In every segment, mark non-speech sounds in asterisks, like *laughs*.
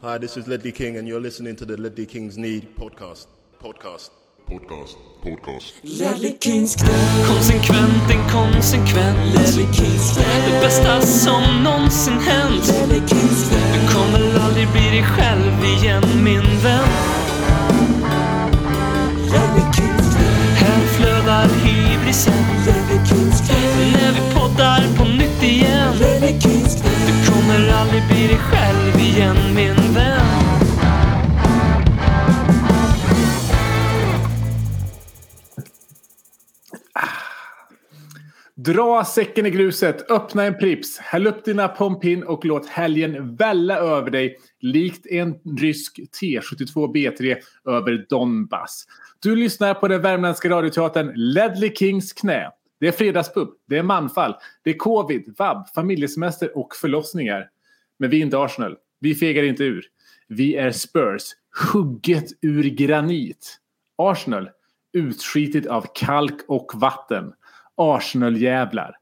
Hi, this is Ledley King, and you're listening to the Ledley Kings Need podcast. Podcast. Podcast. Podcast. Ledley Kings knä, Konsekvent, inkonsekvent Ledley Kings knä, Det bästa som någonsin hänt. Ledley Kings knä, Du kommer aldrig bli dig själv igen min vän. Ledley Kings knä, Här flödar hybrisen. Ledley Kings knä, När vi poddar på nytt igen. Ledley Kings kommer aldrig bli dig själv igen min vän Dra säcken i gruset, öppna en Prips, häll upp dina pumpin och låt helgen välla över dig likt en rysk T72 B3 över Donbass. Du lyssnar på den värmländska radioteatern Ledley Kings knä. Det är fredagspub, det är manfall, det är covid, vab, familjesemester och förlossningar. Men vi är inte Arsenal. Vi fegar inte ur. Vi är Spurs, hugget ur granit. Arsenal, utskitet av kalk och vatten. Arsenal-jävlar.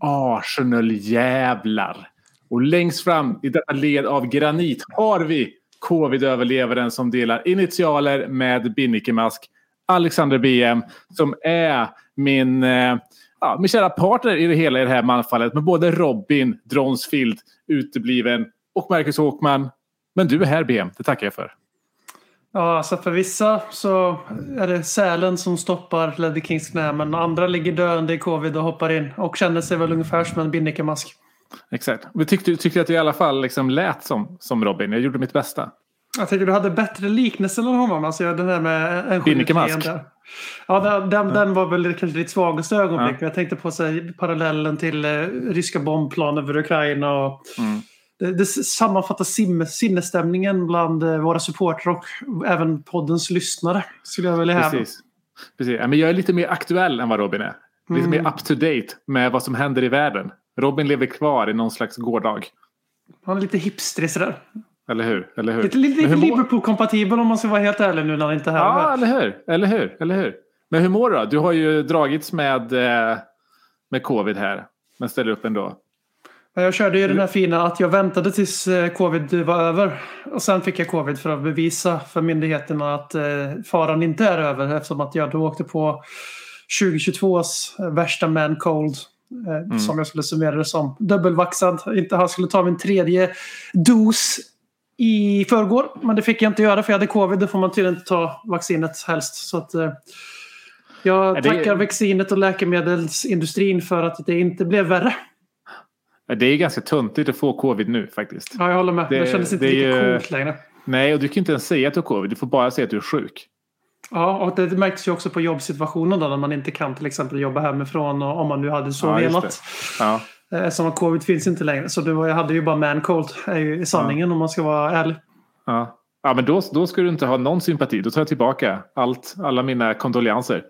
Arsenal-jävlar. Och längst fram i detta led av granit har vi covid-överlevaren som delar initialer med binnikemask. Alexander BM som är min, eh, ja, min kära partner i det hela i det här manfallet med både Robin Dronsfield utebliven och Marcus Håkman. Men du är här BM, det tackar jag för. Ja, alltså för vissa så är det Sälen som stoppar Ledley Kings knä men andra ligger döende i covid och hoppar in och känner sig väl ungefär som en binnikemask. Exakt. Vi tyckte, tyckte att jag i alla fall liksom lät som, som Robin. Jag gjorde mitt bästa. Jag tycker du hade bättre liknelse än honom. Alltså den där med en skjutfiende. Ja, den, den, den var väl kanske ditt svagaste ögonblick. Ja. Jag tänkte på sig, parallellen till eh, ryska bombplan över Ukraina. Och Mm. det, det sammanfattar sim, sinnesstämningen bland eh, våra supportrar och även poddens lyssnare. Skulle jag vilja hävda. Precis. Precis. Ja, men jag är lite mer aktuell än vad Robin är. Lite Mm. mer up to date med vad som händer i världen. Robin lever kvar i någon slags gårdag. Han är lite hipstrig sådär. Eller hur? Eller hur? Lite, lite, hur Liverpool-kompatibel om man ska vara helt ärlig nu när han inte är här. Ja, eller hur? Eller hur? Eller hur? Men hur mår du då? Du har ju dragits med, eh, med covid här. Men ställer upp ändå. Jag körde ju den här fina att jag väntade tills eh, covid var över. Och sen fick jag covid för att bevisa för myndigheterna att eh, faran inte är över. Eftersom att jag då åkte på 2022s värsta man cold. Eh, Som jag skulle summera det som. Dubbelvaxad. Inte, han skulle ta min tredje dos i förrgår. Men det fick jag inte göra för jag hade covid. Det får man tydligen inte ta vaccinet helst. Så att, eh, jag det- tackar vaccinet och läkemedelsindustrin för att det inte blev värre. Det är ganska töntigt att få covid nu faktiskt. Ja, jag håller med. Det, Det- kändes inte det är lika ju- coolt längre. Nej, och du kan inte ens säga att du har covid. Du får bara säga att du är sjuk. Ja, och det märktes ju också på jobbsituationen då när man inte kan till exempel jobba hemifrån och om man nu hade så Ja, velat. Ja. Eh, Som att covid finns inte längre. Så jag hade ju bara man cold är ju sanningen om man ska vara ärlig. Ja, ja men då, då ska du inte ha någon sympati. Då tar jag tillbaka allt, alla mina kondolenser.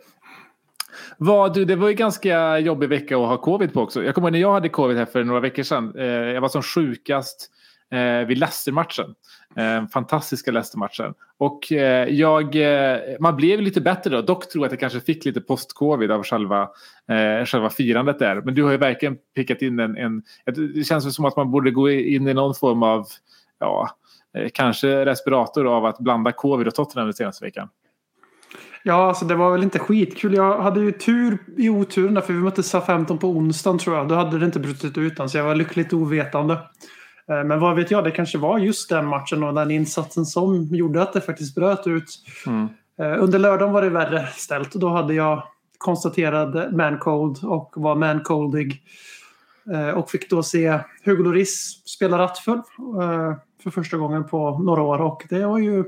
Vad, du, det var ju ganska jobbig vecka att ha covid på också. Jag kommer ihåg när jag hade covid här för några veckor sedan. Eh, jag var som sjukast eh, vid Leicester-matchen. Eh, fantastiska Leicester-matchen. Och eh, jag, eh, man blev lite bättre då. Dock tror jag att jag kanske fick lite post-covid av själva, eh, själva firandet där. Men du har ju verkligen pickat in en, en... Det känns som att man borde gå in i någon form av... Ja, eh, kanske respirator av att blanda covid och Tottenham den senaste veckan. Ja, alltså det var väl inte skitkul. Jag hade ju tur i oturen där, för vi mötte SA-15 på onsdagen tror jag. Då hade det inte brutit ut än, så jag var lyckligt ovetande. Eh, Men vad vet jag, det kanske var just den matchen och den insatsen som gjorde att det faktiskt bröt ut. Mm. Eh, Under lördagen var det värre ställt. Då hade jag konstaterad man-cold och var man-coldig. Eh, Och fick då se Hugo Lloris spela rattfull för första gången på några år. Och det var ju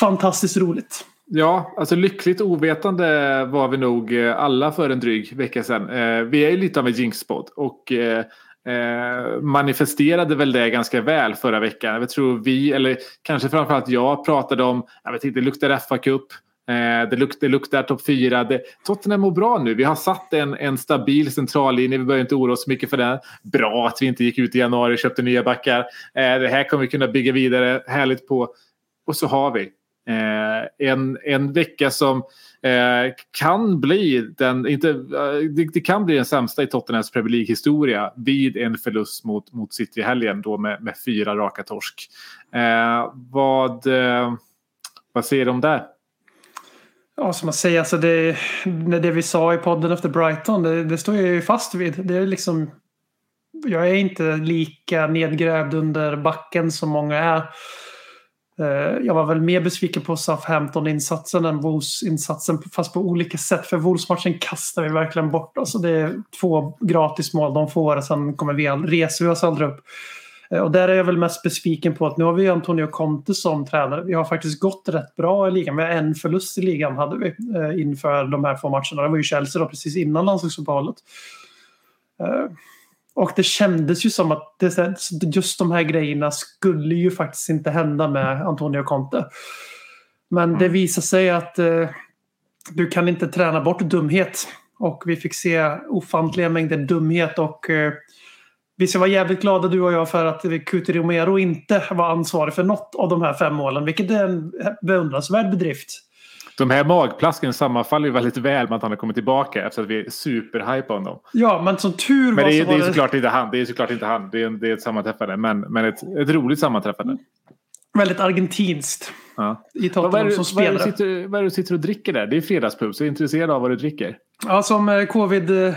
fantastiskt roligt. Ja, alltså lyckligt ovetande var vi nog alla för en dryg vecka sedan. Vi är ju lite av en jinxpod och eh, manifesterade väl det ganska väl förra veckan. Jag tror vi, eller kanske framförallt jag, pratade om, jag vet inte, eh, det luktar FA-cup. Det, luktar, luktar topp fyra. Det, Tottenham mår bra nu. Vi har satt en, en stabil centrallinje. Vi behöver inte oroa oss så mycket för den. Bra att vi inte gick ut i januari och köpte nya backar. Eh, det här kommer vi kunna bygga vidare härligt på. Och så har vi Eh, en, en vecka som eh, kan bli den, inte, eh, det, det kan bli den sämsta i Tottenhams Premier League-historia vid en förlust mot, mot City i helgen då med, med fyra raka torsk. Eh, vad, eh, vad säger du om det? Ja, som man säger, alltså det, det vi sa i podden efter Brighton, det, det står jag ju fast vid. Det är liksom, jag är inte lika nedgrävd under backen som många är. Eh, jag var väl mer besviken på Southampton-insatsen än Wolves-insatsen fast på olika sätt. För Wolves-matchen kastar vi verkligen bort. Alltså det är två gratismål de får och sen kommer vi reser vi oss aldrig upp. Eh, och där är jag väl mest besviken på att nu har vi Antonio Conte som tränare. Vi har faktiskt gått rätt bra i ligan. Vi har en förlust i ligan hade vi eh, inför de här två matcherna. Det var ju Chelsea då precis innan landslagsuppehållet. Och det kändes ju som att det, just de här grejerna skulle ju faktiskt inte hända med Antonio Conte. Men det visar sig att eh, du kan inte träna bort dumhet. Och vi fick se ofantliga mängder dumhet och eh, vi ska vara jävligt glada du och jag för att Cuti Romero inte var ansvarig för något av de här fem målen. Vilket är en beundransvärd bedrift. De här magplasken sammanfaller ju väldigt väl med att han har kommit tillbaka efter att vi är superhype på honom. Ja, men som tur Men var det är, så det är såklart inte han. Det är såklart inte han. Det är, det är ett sammanträffande. Men, men ett, ett roligt sammanträffande. väldigt argentinskt Ja. i Tottenham det- som vad, är det spelare. du sitter, vad är det du sitter och dricker där? Det är fredagspub, så jag är intresserad av vad du dricker. Ja, som eh, covid, eh,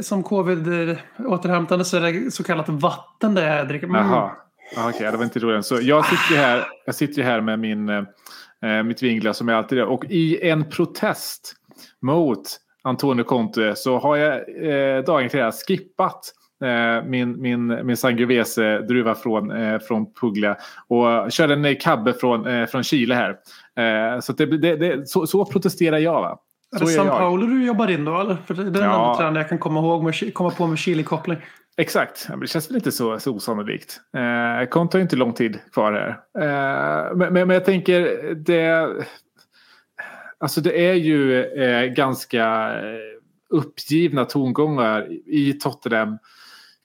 som covid eh, återhämtande så är det så kallat vatten det jag dricker. Mm. Jaha. Ja, Okej, det var inte roligt. Så jag sitter ju här, jag sitter här med min, mitt vinglas som jag alltid gör. Och i en protest mot Antonio Conte så har jag eh, dagen till det skippat eh, min, min, min Sangiovese-druva från, eh, från Puglia och körde en Cabbe från, eh, från Chile här. Eh, så, det, det, det, så, så protesterar jag. Va? Är Så det är San jag. Paulo du jobbar in då eller? För det är den Ja. enda tränare jag kan komma ihåg med, komma på med Chile-koppling. Exakt, det känns väl inte så, så osannolikt. Eh, Konto har ju inte lång tid kvar här. Eh, men, men, men jag tänker, det, alltså det är ju eh, ganska eh, uppgivna tongångar i Tottenham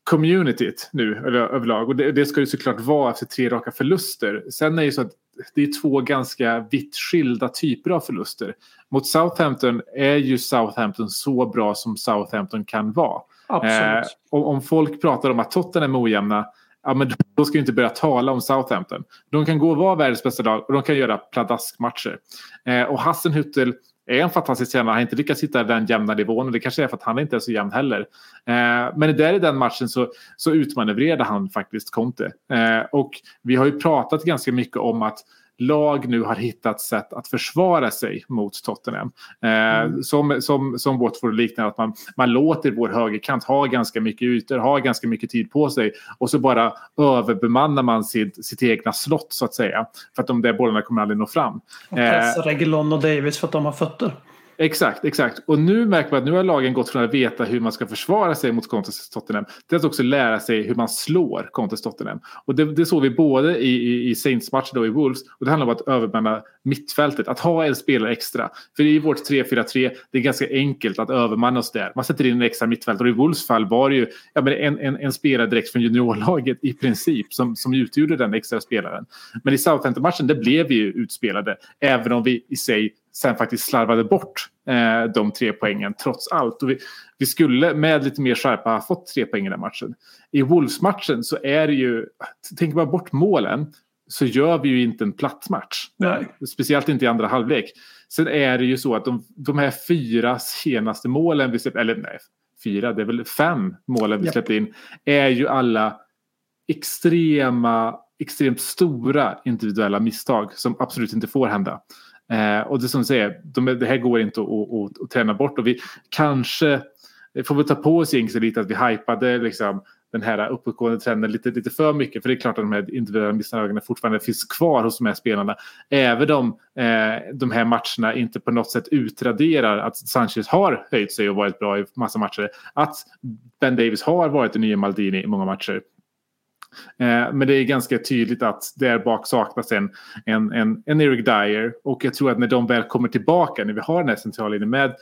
communityt nu eller, överlag. Och det, det ska ju såklart vara efter tre raka förluster. Sen är det ju så att det är två ganska vitt skilda typer av förluster. Mot Southampton är ju Southampton så bra som Southampton kan vara. Absolut. Eh, om, om folk pratar om att Tottenham är ojämna, ja, men då ska vi inte börja tala om Southampton. De kan gå och vara världens bästa lag och de kan göra pladaskmatcher. Eh, och Hassenhüttel är en fantastisk tränare. Han har inte lyckats hitta den jämna nivån och det kanske är för att han inte är så jämn heller. Eh, men där i den matchen så, så utmanövrerade han faktiskt Conte. Eh, och vi har ju pratat ganska mycket om att lag nu har hittat sätt att försvara sig mot Tottenham. Eh, som, som, som Watford liknar att man, man låter vår högerkant ha ganska mycket ytor, ha ganska mycket tid på sig och så bara överbemannar man sitt, sitt egna slott så att säga. För att de där bollarna kommer aldrig nå fram. Och Eh, pressa Reguilon och Davis för att de har fötter. Exakt, exakt. Och nu märker man att nu har lagen gått från att veta hur man ska försvara sig mot Contes Tottenham till att också lära sig hur man slår Contes Tottenham. Och det, det såg vi både i, i, i Saints-matchen och i Wolves och det handlar om att övermanna mittfältet, att ha en spelare extra. För i vårt 3-4-3, det är ganska enkelt att övermanna oss där. Man sätter in en extra mittfältare. och i Wolves fall var det ju ja, men en, en, en spelare direkt från juniorlaget i princip som, som utgjorde den extra spelaren. Men i Southampton-matchen, det blev vi ju utspelade, även om vi i sig sen faktiskt slarvade bort eh, de tre poängen trots allt. Och vi, vi skulle med lite mer skärpa ha fått tre poäng i den matchen. I Wolves-matchen så är det ju, tänker man bort målen så gör vi ju inte en platt match. Nej. Speciellt inte i andra halvlek. Sen är det ju så att de, de här fyra senaste målen vi släppte, eller nej, fyra, det är väl fem målen vi Japp. släppte in, är ju alla extrema, extremt stora individuella misstag som absolut inte får hända. Eh, och det som du säger, de, det här går inte att, att, att, att träna bort och vi kanske får vi ta på oss egentligen lite att vi hypade liksom, den här uppåtgående trenden lite, lite för mycket. För det är klart att de här individuella missnöjena fortfarande finns kvar hos de här spelarna. Även om eh, de här matcherna inte på något sätt utraderar att Sanchez har höjt sig och varit bra i massa matcher. Att Ben Davis har varit den nya Maldini i många matcher. Eh, men det är ganska tydligt att där bak saknas en, en, en, en Eric Dyer. Och jag tror att när de väl kommer tillbaka, när vi har den här centrallinjen med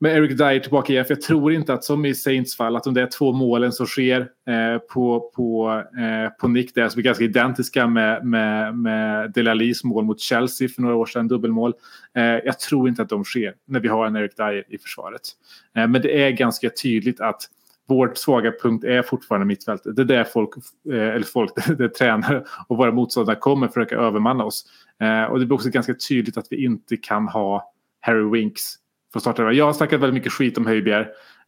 med Eric Dyer tillbaka igen. För jag tror inte att som i Saints fall att de där två målen som sker eh, på, på, eh, på Nick där som är ganska identiska med, med, med Delalis mål mot Chelsea för några år sedan, dubbelmål. Eh, jag tror inte att de sker när vi har en Eric Dyer i försvaret. Eh, men det är ganska tydligt att vår svaga punkt är fortfarande mittfältet. Det är där folk, eh, eller folk, *laughs* det är tränare och våra motståndare kommer försöka övermanna oss. Eh, och det blir också ganska tydligt att vi inte kan ha Harry Winks för starta. Jag har snackat väldigt mycket skit om Höjbjer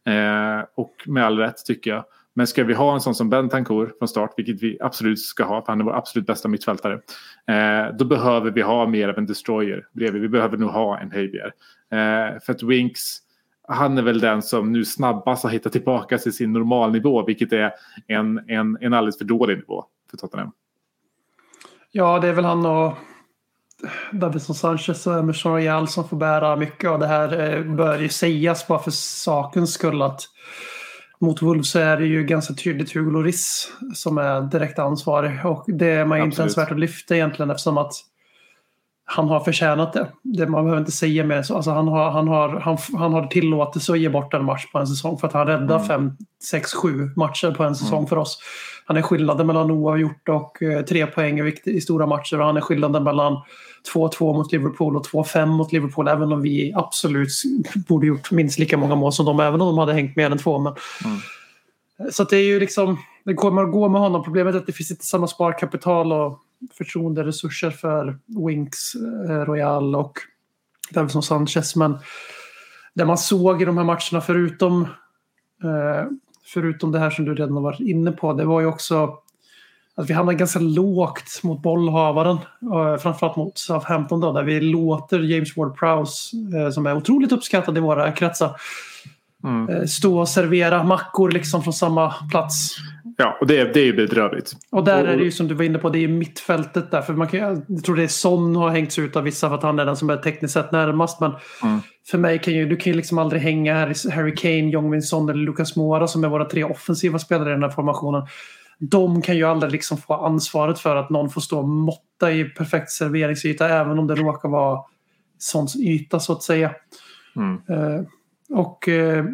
eh, och med all rätt tycker jag. Men ska vi ha en sån som Bentancur från start, vilket vi absolut ska ha, för han är vår absolut bästa mittfältare. Eh, då behöver vi ha mer av en destroyer bredvid. Vi behöver nog ha en Höjbjer. Eh, för att Winks, han är väl den som nu snabbast har hittat tillbaka till sin normalnivå, vilket är en, en, en alldeles för dålig nivå för Tottenham. Ja, det är väl han och Davison Sanchez och Emerson Royal som får bära mycket av det här. Eh, bör ju sägas bara för sakens skull att mot Wolves så är det ju ganska tydligt Hugo Lloris som är direkt ansvarig. Och det är man ju inte ens värt att lyfta egentligen eftersom att han har förtjänat det. det man behöver inte säga mer. så. Alltså han, har, han, har, han, han har tillåtelse att ge bort en match på en säsong för att han räddar fem, sex, sju matcher på en säsong för oss. Han är skillnaden mellan oavgjort och eh, tre poäng i, stora matcher och han är skillnaden mellan 2-2 mot Liverpool och 2-5 mot Liverpool även om vi absolut borde gjort minst lika många mål som dem även om de hade hängt mer än två. Men... Så att det är ju liksom, det kommer att gå med honom. Problemet är att det finns inte samma sparkapital och förtroenderesurser för Winks, eh, Royal och Davison Sanchez. Men det man såg i de här matcherna förutom, eh, förutom det här som du redan har varit inne på, det var ju också att vi hamnar ganska lågt mot bollhavaren. eh, Framförallt mot Southampton då, där vi låter James Ward-Prowse, som är otroligt uppskattad i våra kretsar, Mm. stå och servera mackor liksom från samma plats. Ja, och det, är- det är ju bedrövligt. Och där är det ju som du var inne på, det är mittfältet där. För man kan, jag tror det är Son har hängts ut av vissa för att han är den som är tekniskt sett närmast. Men Mm. för mig kan ju, du kan ju liksom aldrig hänga Harry- Harry Kane, Jong-Min Son eller Lucas Moura som är våra tre offensiva spelare i den här formationen. De kan ju aldrig liksom få ansvaret för att någon får stå och måtta i perfekt serveringsyta även om det råkar vara sån yta så att säga. Mm. Eh, och eh,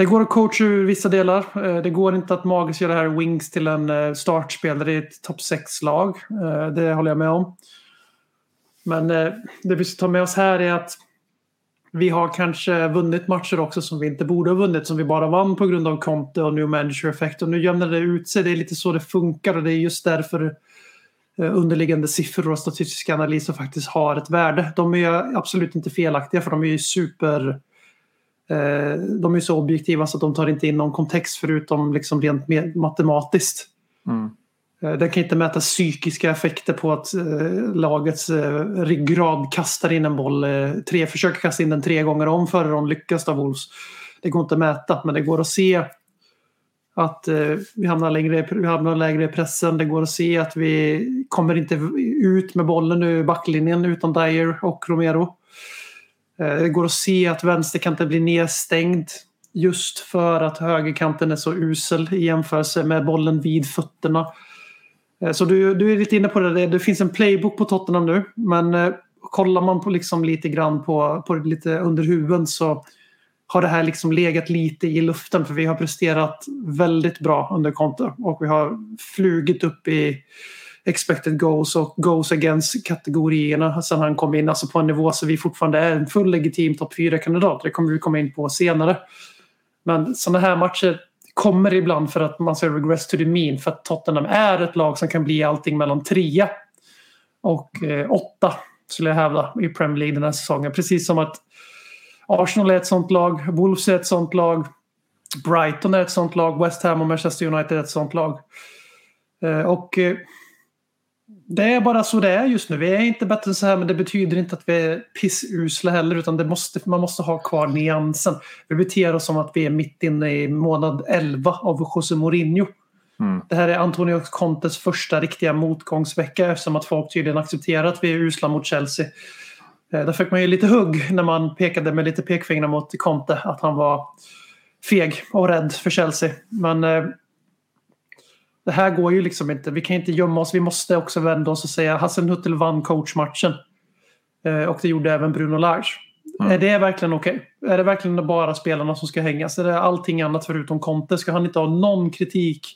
det går att coacha ur vissa delar. Eh, det går inte att magiskt göra det här Wings till en eh, startspelare i ett topp 6-lag. Eh, det håller jag med om. Men det vi ska ta med oss här är att vi har kanske vunnit matcher också som vi inte borde ha vunnit. Som vi bara vann på grund av Conte och New Manager Effect. Och nu jämnar det ut sig. Det är lite så det funkar och det är just därför underliggande siffror och statistiska analyser faktiskt har ett värde. De är absolut inte felaktiga för de är ju super... Eh, de är så objektiva så att de tar inte in någon kontext förutom liksom rent matematiskt. Mm. Eh, Den kan inte mäta psykiska effekter på att eh, lagets ryggrad kastar in en boll. Tre försöker kasta in den tre gånger om före de lyckas av Wolves. Det går inte att mäta men det går att se att vi, hamnar längre, vi hamnar lägre i pressen. Det går att se att vi kommer inte ut med bollen ur backlinjen utan Dyer och Romero. Eh, det går att se att vänsterkanten blir nedstängd just för att högerkanten är så usel i jämförelse med bollen vid fötterna. Eh, så du, du är lite inne på det. Det- finns en playbook på Tottenham nu. Men eh, kollar man på liksom lite grann på, på lite under huven så har det här liksom legat lite i luften. För vi har presterat väldigt bra under Conte. Och vi har flugit upp i expected goals och goals against kategorierna sen han kom in. Alltså på en nivå så vi fortfarande är en full legitim topp 4-kandidat. Det kommer vi komma in på senare. Men sådana här matcher kommer ibland för att man ser regress to the mean. För att Tottenham är ett lag som kan bli allting mellan trea och eh, åtta skulle jag hävda i Premier League den här säsongen. Precis som att Arsenal är ett sånt lag, Wolves är ett sånt lag, Brighton är ett sånt lag, West Ham och Manchester United är ett sånt lag. Eh, och eh, det är bara så det är just nu. Vi är inte bättre än så här men det betyder inte att vi är pissusla heller utan det måste, man måste ha kvar nyansen. Vi beter oss som att vi är mitt inne i månad 11 av José Mourinho. Mm. Det här är Antonio Contes första riktiga motgångsvecka eftersom att folk tydligen accepterar att vi är usla mot Chelsea. Eh, Där fick man ju lite hugg när man pekade med lite pekfingrar mot Conte att han var feg och rädd för Chelsea. Men eh, det här går ju liksom inte. Vi kan inte gömma oss. Vi måste också vända oss och säga Hassan Huttel vann coachmatchen. Eh, och det gjorde även Bruno Lage. Är det verkligen okej? Är det verkligen bara spelarna som ska hängas? Är det allting annat förutom Conte? Ska han inte ha någon kritik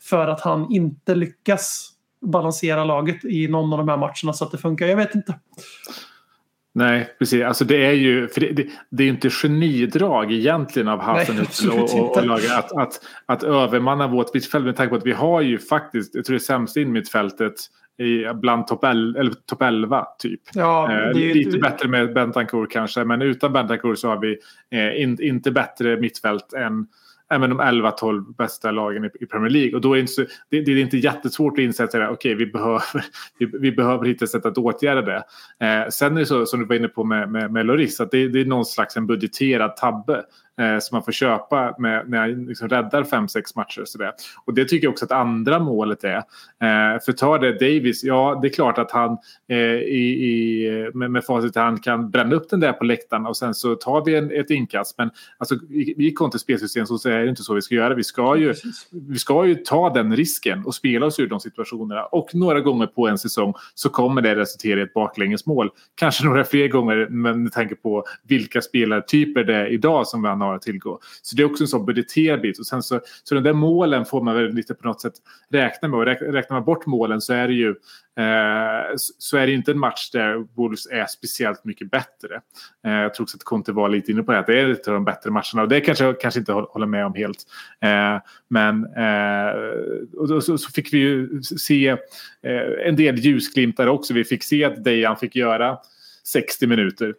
för att han inte lyckas balansera laget i någon av de här matcherna så att det funkar? Jag vet inte. Nej, precis. Alltså det är ju för det, det, det är inte genidrag egentligen av Hasenhüttl och, och, och laget att, att, att övermanna vårt mittfält med tanke på att vi har ju faktiskt, jag tror det sämsta innermittfältet i, bland topp 11, eller top 11 typ. Ja, Eh, det är ju- lite bättre med Bentancourt kanske, men utan Bentancourt så har vi eh, in, inte bättre mittfält än även de 11-12 bästa lagen i, i Premier League. Och då är det, inte så, det, det är inte jättesvårt att inse att okej, vi, behöver, *laughs* vi, vi behöver hitta ett sätt att åtgärda det. Eh, sen är det så som du var inne på med, med, med Loris, att det, det är någon slags en budgeterad tabbe eh, som man får köpa med, när jag liksom räddar 5-6 matcher. Och, så där. och det tycker jag också att andra målet är. Eh, för ta det Davis, ja det är klart att han eh, i, i, med, med facit i hand kan bränna upp den där på läktaren och sen så tar vi en, ett inkast. Men alltså, i, i Contes spelsystem så är det inte så vi ska göra. Vi ska, ju, vi ska ju ta den risken och spela oss ur de situationerna. Och några gånger på en säsong så kommer det resultera i ett baklängesmål. Kanske några fler gånger men med tanke på vilka spelartyper det är idag som har att tillgå. Så det är också en sån budgeterad bit. Och sen så, så de där målen får man väl lite på något sätt räkna med. Och räknar man bort målen så är det ju eh, så- är det inte en match där Wolves är speciellt mycket bättre. Eh, jag tror också att Conte var lite inne på det, att det är lite av de bättre matcherna. Och det kanske jag kanske inte håller med om helt. Eh, men eh, och då, så, så fick vi ju se eh, en del ljusglimtar också. Vi fick se att Dejan fick göra 60 minuter.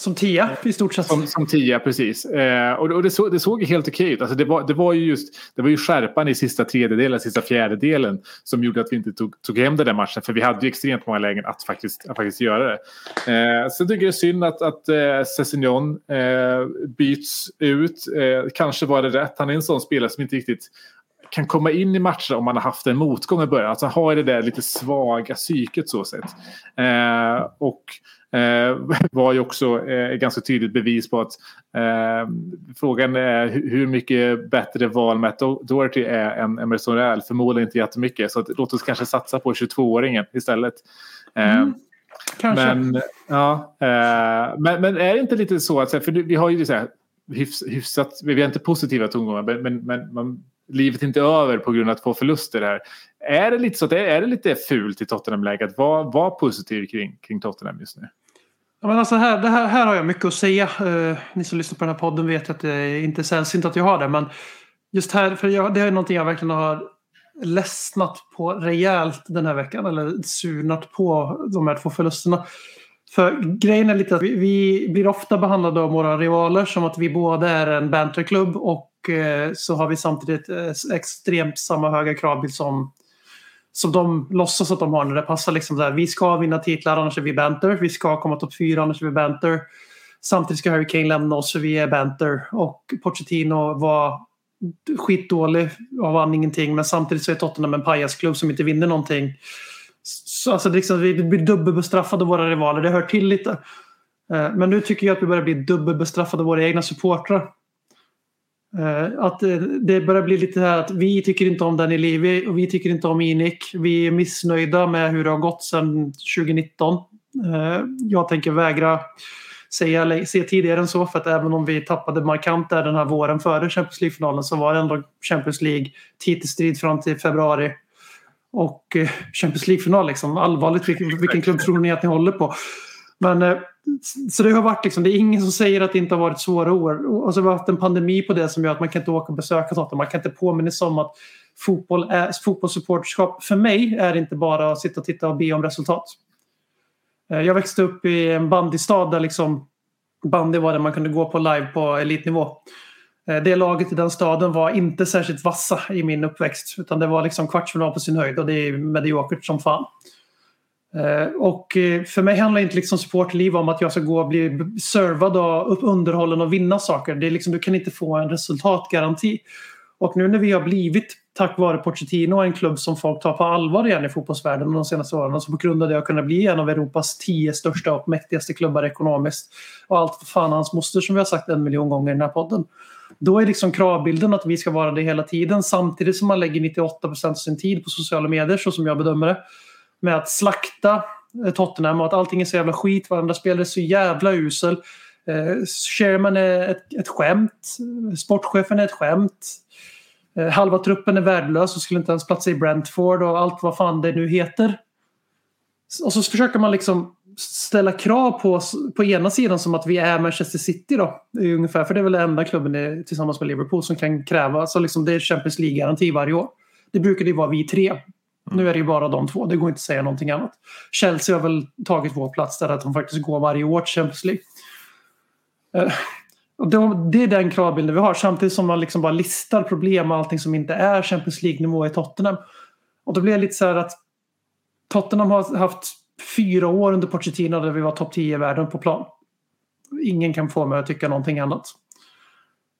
Som tia i stort sett. Som, som tia, precis. Eh, och och det, såg, det såg helt okej ut. Alltså det, var, det var ju just det var ju skärpan i sista tredjedelen, sista fjärdedelen som gjorde att vi inte tog, tog hem den där matchen. För vi hade ju extremt många lägen att faktiskt, att faktiskt göra det. Eh, sen tycker jag det är synd att, att eh, Sessignon eh, byts ut. Eh, kanske var det rätt. Han är en sån spelare som inte riktigt kan komma in i matcher om man har haft en motgång i början. Alltså har det där lite svaga psyket så sett. Eh, och *laughs* var ju också eh, ett ganska tydligt bevis på att eh, frågan är hu- hur mycket bättre val Matt Do- Doherty är än Emerson Real. Förmodligen inte jättemycket. Så att, låt oss kanske satsa på 22-åringen istället. Eh, Mm, Kanske. men, ja, eh, men, men är det inte lite så att, för vi har ju så här, hyfs, hyfsat, vi har inte positiva tongångar, men, men, men man, livet är inte över på grund av att få förluster här. Är det lite så att är, är det lite fult i Tottenham-läge att vara, vara positiv kring, kring Tottenham just nu? Ja, men alltså här, det här, här har jag mycket att säga. Eh, ni som lyssnar på den här podden vet att det är inte sällsynt att jag har det. Men just här, för jag, det är någonting jag verkligen har ledsnat på rejält den här veckan. Eller surnat på de här två förlusterna. För grejen är lite att vi, vi blir ofta behandlade av våra rivaler som att vi båda är en banterklubb och eh, så har vi samtidigt eh, extremt samma höga kravbild som som de låtsas att de har när det passar. Liksom där. Vi ska vinna titlar annars är vi banter. Vi ska komma topp fyra annars är vi banter. Samtidigt ska Harry Kane lämna oss för vi är banter. Och Pochettino var skitdålig och vann ingenting. Men samtidigt så är Tottenham en pajasklubb som inte vinner någonting. Så alltså, det liksom, vi blir dubbelbestraffade av våra rivaler. Det hör till lite. Eh, men nu tycker jag att vi börjar bli dubbelbestraffade av våra egna supportrar. Eh, att eh, det börjar bli lite här att vi tycker inte om Danny Levy och vi tycker inte om Inik. Vi är missnöjda med hur det har gått sedan 2019. Eh, jag tänker vägra säga, se tidigare än så för att även om vi tappade markant där den här våren före Champions League-finalen så var det ändå Champions League titelstrid fram till februari. Och Champions League-final liksom. Allvarligt, vilken, vilken klubb tror ni att ni håller på? Men så det har varit liksom, det är ingen som säger att det inte har varit svåra år. Och så har vi haft en pandemi på det som gör att man kan inte åka och besöka sånt. Man kan inte påminna sig om att fotboll är, fotbollssupporterskap för mig är inte bara att sitta och titta och be om resultat. Eh, jag växte upp i en bandystad där liksom bandy var det man kunde gå på live på elitnivå. Eh, det laget i den staden var inte särskilt vassa i min uppväxt. Utan det var liksom kvartsfinal på sin höjd och det är mediokert som fan. Eh, och eh, för mig handlar inte liksom supportliv om att jag ska gå och bli servad och underhållen och vinna saker. Det är liksom, du kan inte få en resultatgaranti. Och nu när vi har blivit, tack vare Pochettino, en klubb som folk tar på allvar igen i fotbollsvärlden de senaste åren. Och så på grund av det har kunnat bli en av Europas tio största och mäktigaste klubbar ekonomiskt. Och allt för fan hans moster som vi har sagt en miljon gånger i den här podden. Då är liksom kravbilden att vi ska vara det hela tiden samtidigt som man lägger 98% av sin tid på sociala medier så som jag bedömer det med att slakta eh, Tottenham och att allting är så jävla skit. Varandra spelare är så jävla usel. Eh, Sherman är ett, ett skämt. Sportchefen är ett skämt. Eh, halva truppen är värdelös och skulle inte ens platsa i Brentford och allt vad fan det nu heter. Och så försöker man liksom ställa krav på oss på ena sidan som att vi är Manchester City då. Ungefär, för det är väl den enda klubben är, tillsammans med Liverpool som kan kräva, så liksom det är Champions League-garanti varje år. Det brukade ju vara vi tre. Mm. Nu är det ju bara de två, det går inte att säga någonting annat. Chelsea har väl tagit vår plats där att de faktiskt går varje år till Champions League. Eh, och det är den kravbilden vi har samtidigt som man liksom bara listar problem och allting som inte är Champions League-nivå i Tottenham. Och då blir det lite så här att Tottenham har haft fyra år under Pochettino där vi var topp 10 i världen på plan. Ingen kan få mig att tycka någonting annat.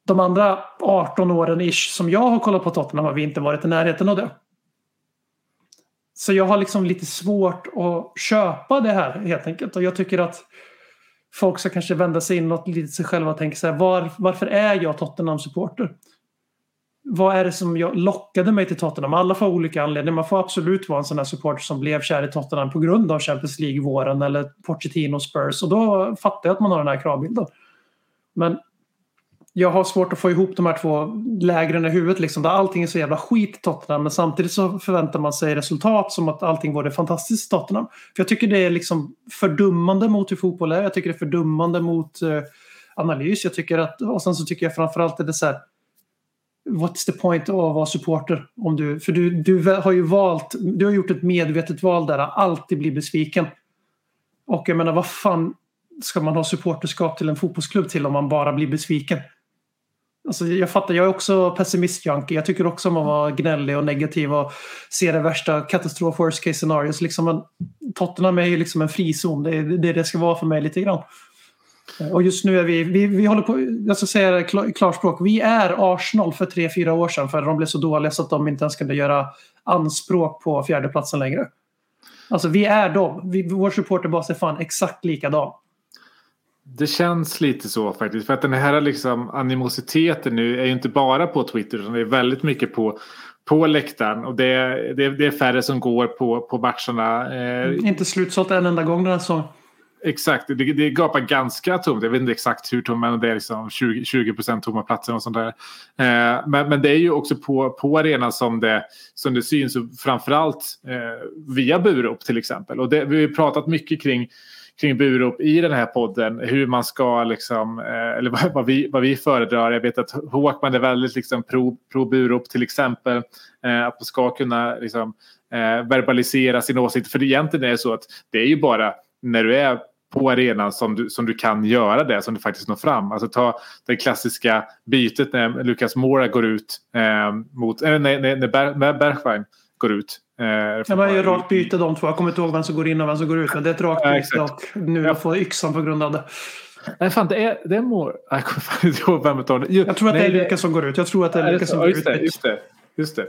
De andra 18 åren ish som jag har kollat på Tottenham har vi inte varit i närheten av det. Så jag har liksom lite svårt att köpa det här helt enkelt. Och jag tycker att folk ska kanske vända sig inåt lite sig själva och tänka så här, var, varför är jag Tottenham-supporter? Vad är det som jag lockade mig till Tottenham? Alla får olika anledningar. Man får absolut vara en sån här supporter som blev kär i Tottenham på grund av Champions League-våren eller Pochettino Spurs. Och då fattar jag att man har den här kravbilden. Men jag har svårt att få ihop de här två lägren i huvudet. Liksom, där allting är så jävla skit i Tottenham. Men samtidigt så förväntar man sig resultat som att allting vore fantastiskt i Tottenham. För jag tycker det är liksom fördummande mot hur fotboll är. Jag tycker det är fördummande mot eh, analys. Jag tycker att, och sen så tycker jag framförallt att det är så här. What's the point av att vara supporter? Om du, för du, du har ju valt, du har gjort ett medvetet val där att alltid bli besviken. Och jag menar, vad fan ska man ha supporterskap till en fotbollsklubb till om man bara blir besviken? Alltså, jag fattar, jag är också pessimist-junkie. Jag tycker också om att vara gnällig och negativ och se det värsta katastrof, worst case scenarios. Liksom en, Tottenham är ju liksom en frizon. Det är det det ska vara för mig lite grann. Eh, och just nu är vi, vi, vi håller på, jag ska säga det klar- i klarspråk, vi är Arsenal för tre, fyra år sedan för de blev så dåliga så att de inte ens kunde göra anspråk på fjärdeplatsen längre. Alltså vi är dem. Vi, vår supporterbas är fan exakt likadan. Det känns lite så faktiskt. För att den här liksom animositeten nu är ju inte bara på Twitter utan det är väldigt mycket på, på läktaren. Och det, är- det, är- det är färre som går på, på matcherna. Eh, Inte slutsålt en enda gång den här säsongen. Exakt, det, det gapar ganska tomt. Jag vet inte exakt hur tomt, men det är liksom 20, 20 tomma platser och sånt där. Eh, men, men det är ju också på, på arenan som det, som det syns, framförallt eh, via Burup till exempel. Och det, vi har ju pratat mycket kring, kring Burup i den här podden, hur man ska liksom, eh, eller *laughs* vad, vi, vad vi föredrar. Jag vet att Håkman är väldigt liksom pro, pro Burup till exempel. Eh, att man ska kunna liksom, eh, verbalisera sin åsikt. För egentligen är det så att det är ju bara när du är på arenan som du, som du kan göra det, som du faktiskt når fram. Alltså ta det klassiska bytet när Lucas Moura går ut eh, mot, äh, när, när, när, Ber, när Bergwijn går ut. Eh, Ja, man gör rakt byte de två. Jag kommer inte ihåg vem som går in och vem som går ut. Men det är ett rakt Ja, byte exakt. och nu jag får yxan på grund av det. Nej, fan, det är, det är. *laughs* Nej, Jag kommer fan inte ihåg vem det. Jo, Jag tror att nej, det är Lukas som går ut. Jag tror att det är Ja, Lukas som ja, går just ut. det. Just det. Just det.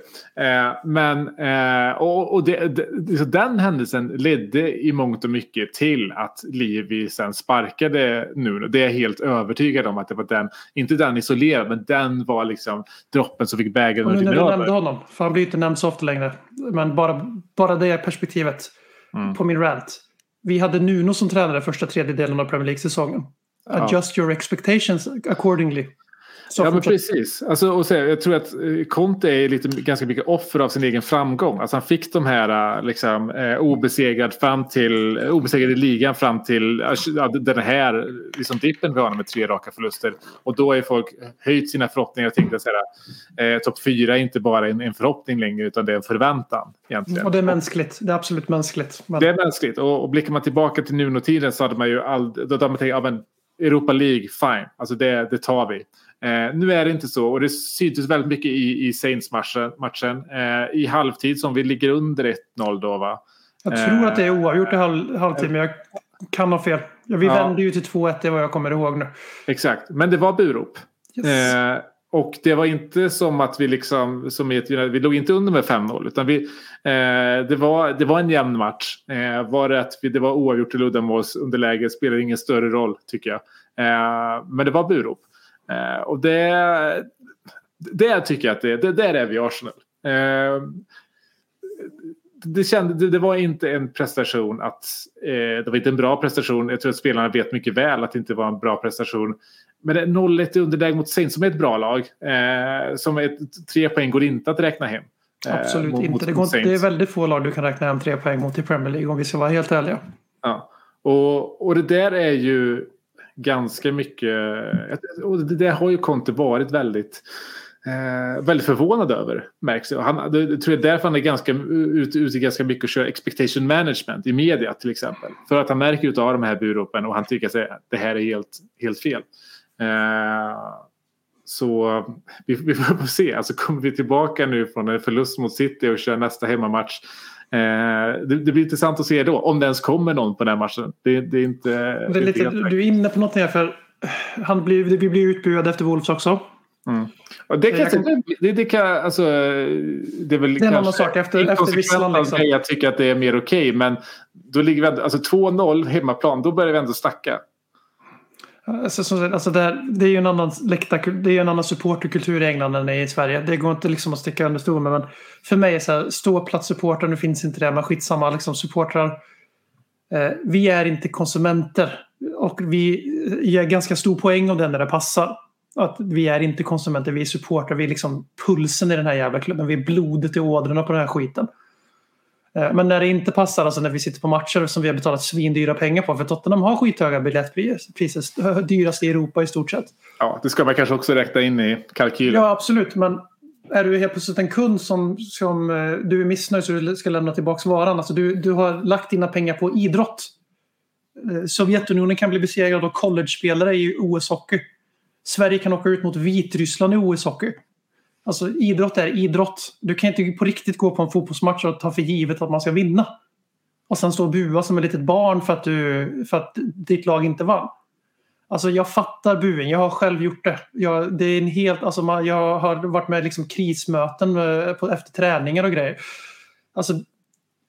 Eh, men eh, och, och det, det, den händelsen ledde i mångt och mycket till att Livi sen sparkade Nuno. Det är jag helt övertygad om att det var den, inte den isolerad, men den var liksom droppen som fick bägaren att rinna du över. nämnde honom, för han blir inte nämnd så ofta längre. Men bara, bara det perspektivet Mm. på min rant. Vi hade Nuno som tränare första tredjedelen av Premier League-säsongen. Adjust your expectations accordingly. Så Ja men precis. Alltså, och så, jag tror att eh, Conte är lite, ganska mycket offer av sin egen framgång. Alltså, han fick de här eh, liksom, eh, obesegrad fram till, obesegrad i ligan fram till den här liksom, dippen vi har med tre raka förluster. Och då har folk höjt sina förhoppningar och tänkt att eh, topp fyra är inte bara en, en förhoppning längre utan det är en förväntan. Egentligen. Och det är mänskligt. Det är absolut mänskligt. Men, Det är mänskligt. Och, och blickar man tillbaka till Nuno-tiden så hade man ju aldrig... Då hade man tänkt, ja men Europa League, fine. Alltså det, det tar vi. Eh, nu är det inte så och det syntes väldigt mycket i, i Saints-matchen. matchen. Eh, I halvtid som vi ligger under 1-0 då va? jag tror att det är Eh, oavgjort i halv, halvtid, men jag kan ha fel. Vi Ja. vände ju till 2-1, det är vad jag kommer ihåg nu. Exakt, men det var burop. Yes. Eh, och det var inte som att vi liksom, som ett, vi låg inte under med 5-0 utan vi, eh, det, var, det var en jämn match. Eh, var det att vi, det var oavgjort till uddamålsunderläge spelar ingen större roll tycker jag. Eh, men det var burop. Eh, och det, det tycker jag att det, det där är vi Arsenal. Eh, det, kände, det, det var inte en prestation att... Eh, det var inte en bra prestation. Jag tror att spelarna vet mycket väl att det inte var en bra prestation. Men det är 0-1 i underläge mot Saints som är ett bra lag. Som är, tre poäng går inte att räkna hem. Absolut mot- inte. Det, går, det är väldigt få lag du kan räkna hem tre poäng mot i Premier League om vi ska vara helt ärliga. Ja. Och, och det där är ju ganska mycket... Och det har ju Conte varit väldigt, eh, väldigt förvånad över. Märks det. Han, det, det tror jag därför han är ganska, ute ute ganska mycket och kör expectation management i media till exempel. För att han märker ut av de här buropen och han tycker att det- det här är helt, helt fel. Eh, så vi, vi får se. Alltså kommer vi tillbaka nu från en förlust mot City och kör nästa hemmamatch. Eh, det, det blir intressant att se då om det ens kommer någon på den matchen. Det, det är inte... Det är lite, du är inne på något här för han blir, vi blir utbuade efter Wolves också. Och det kan, Jag kan- det, det kan, alltså, det är väl Det är annan sak. Efter- efter Visslan, liksom. att tycka att det är mer okej. men då ligger vi ändå, alltså 2-0 hemmaplan, då börjar vi ändå snacka. Alltså, som alltså det, här, det är ju en annan det är en annan supporterkultur i England än i Sverige. Det går inte liksom att sticka under stol med. Men för mig är så här, ståplatssupportrar, nu finns inte det, men skitsamma, liksom supportrar. Eh, vi är inte konsumenter. Och vi ger ganska stor poäng om det när det passar. Att vi är inte konsumenter, vi är supportrar, vi är liksom pulsen i den här jävla klubben. Vi är blodet i ådrorna på den här skiten. Eh, Men när det inte passar, alltså när vi sitter på matcher som vi har betalat svindyra pengar på, för Tottenham har skithöga biljettpriser, *laughs* dyrast i Europa i stort sett. Ja, det ska man kanske också räkna in i kalkylen. Ja, absolut, men är du helt plötsligt en kund som, som eh, du är missnöjd så du ska lämna tillbaka varan, alltså du, du har lagt dina pengar på idrott. Eh, Sovjetunionen kan bli besegrad av college-spelare i OS-hockey. Sverige kan åka ut mot Vitryssland i OS-hockey. Alltså idrott är idrott. Du kan inte på riktigt gå på en fotbollsmatch och ta för givet att man ska vinna. Och sen stå och bua som ett litet barn för att, du, för att ditt lag inte vann. Alltså jag fattar buen, jag har själv gjort det. Jag, det är en helt, alltså man, jag har varit med i liksom krismöten med, på, efter träningar och grejer. Alltså,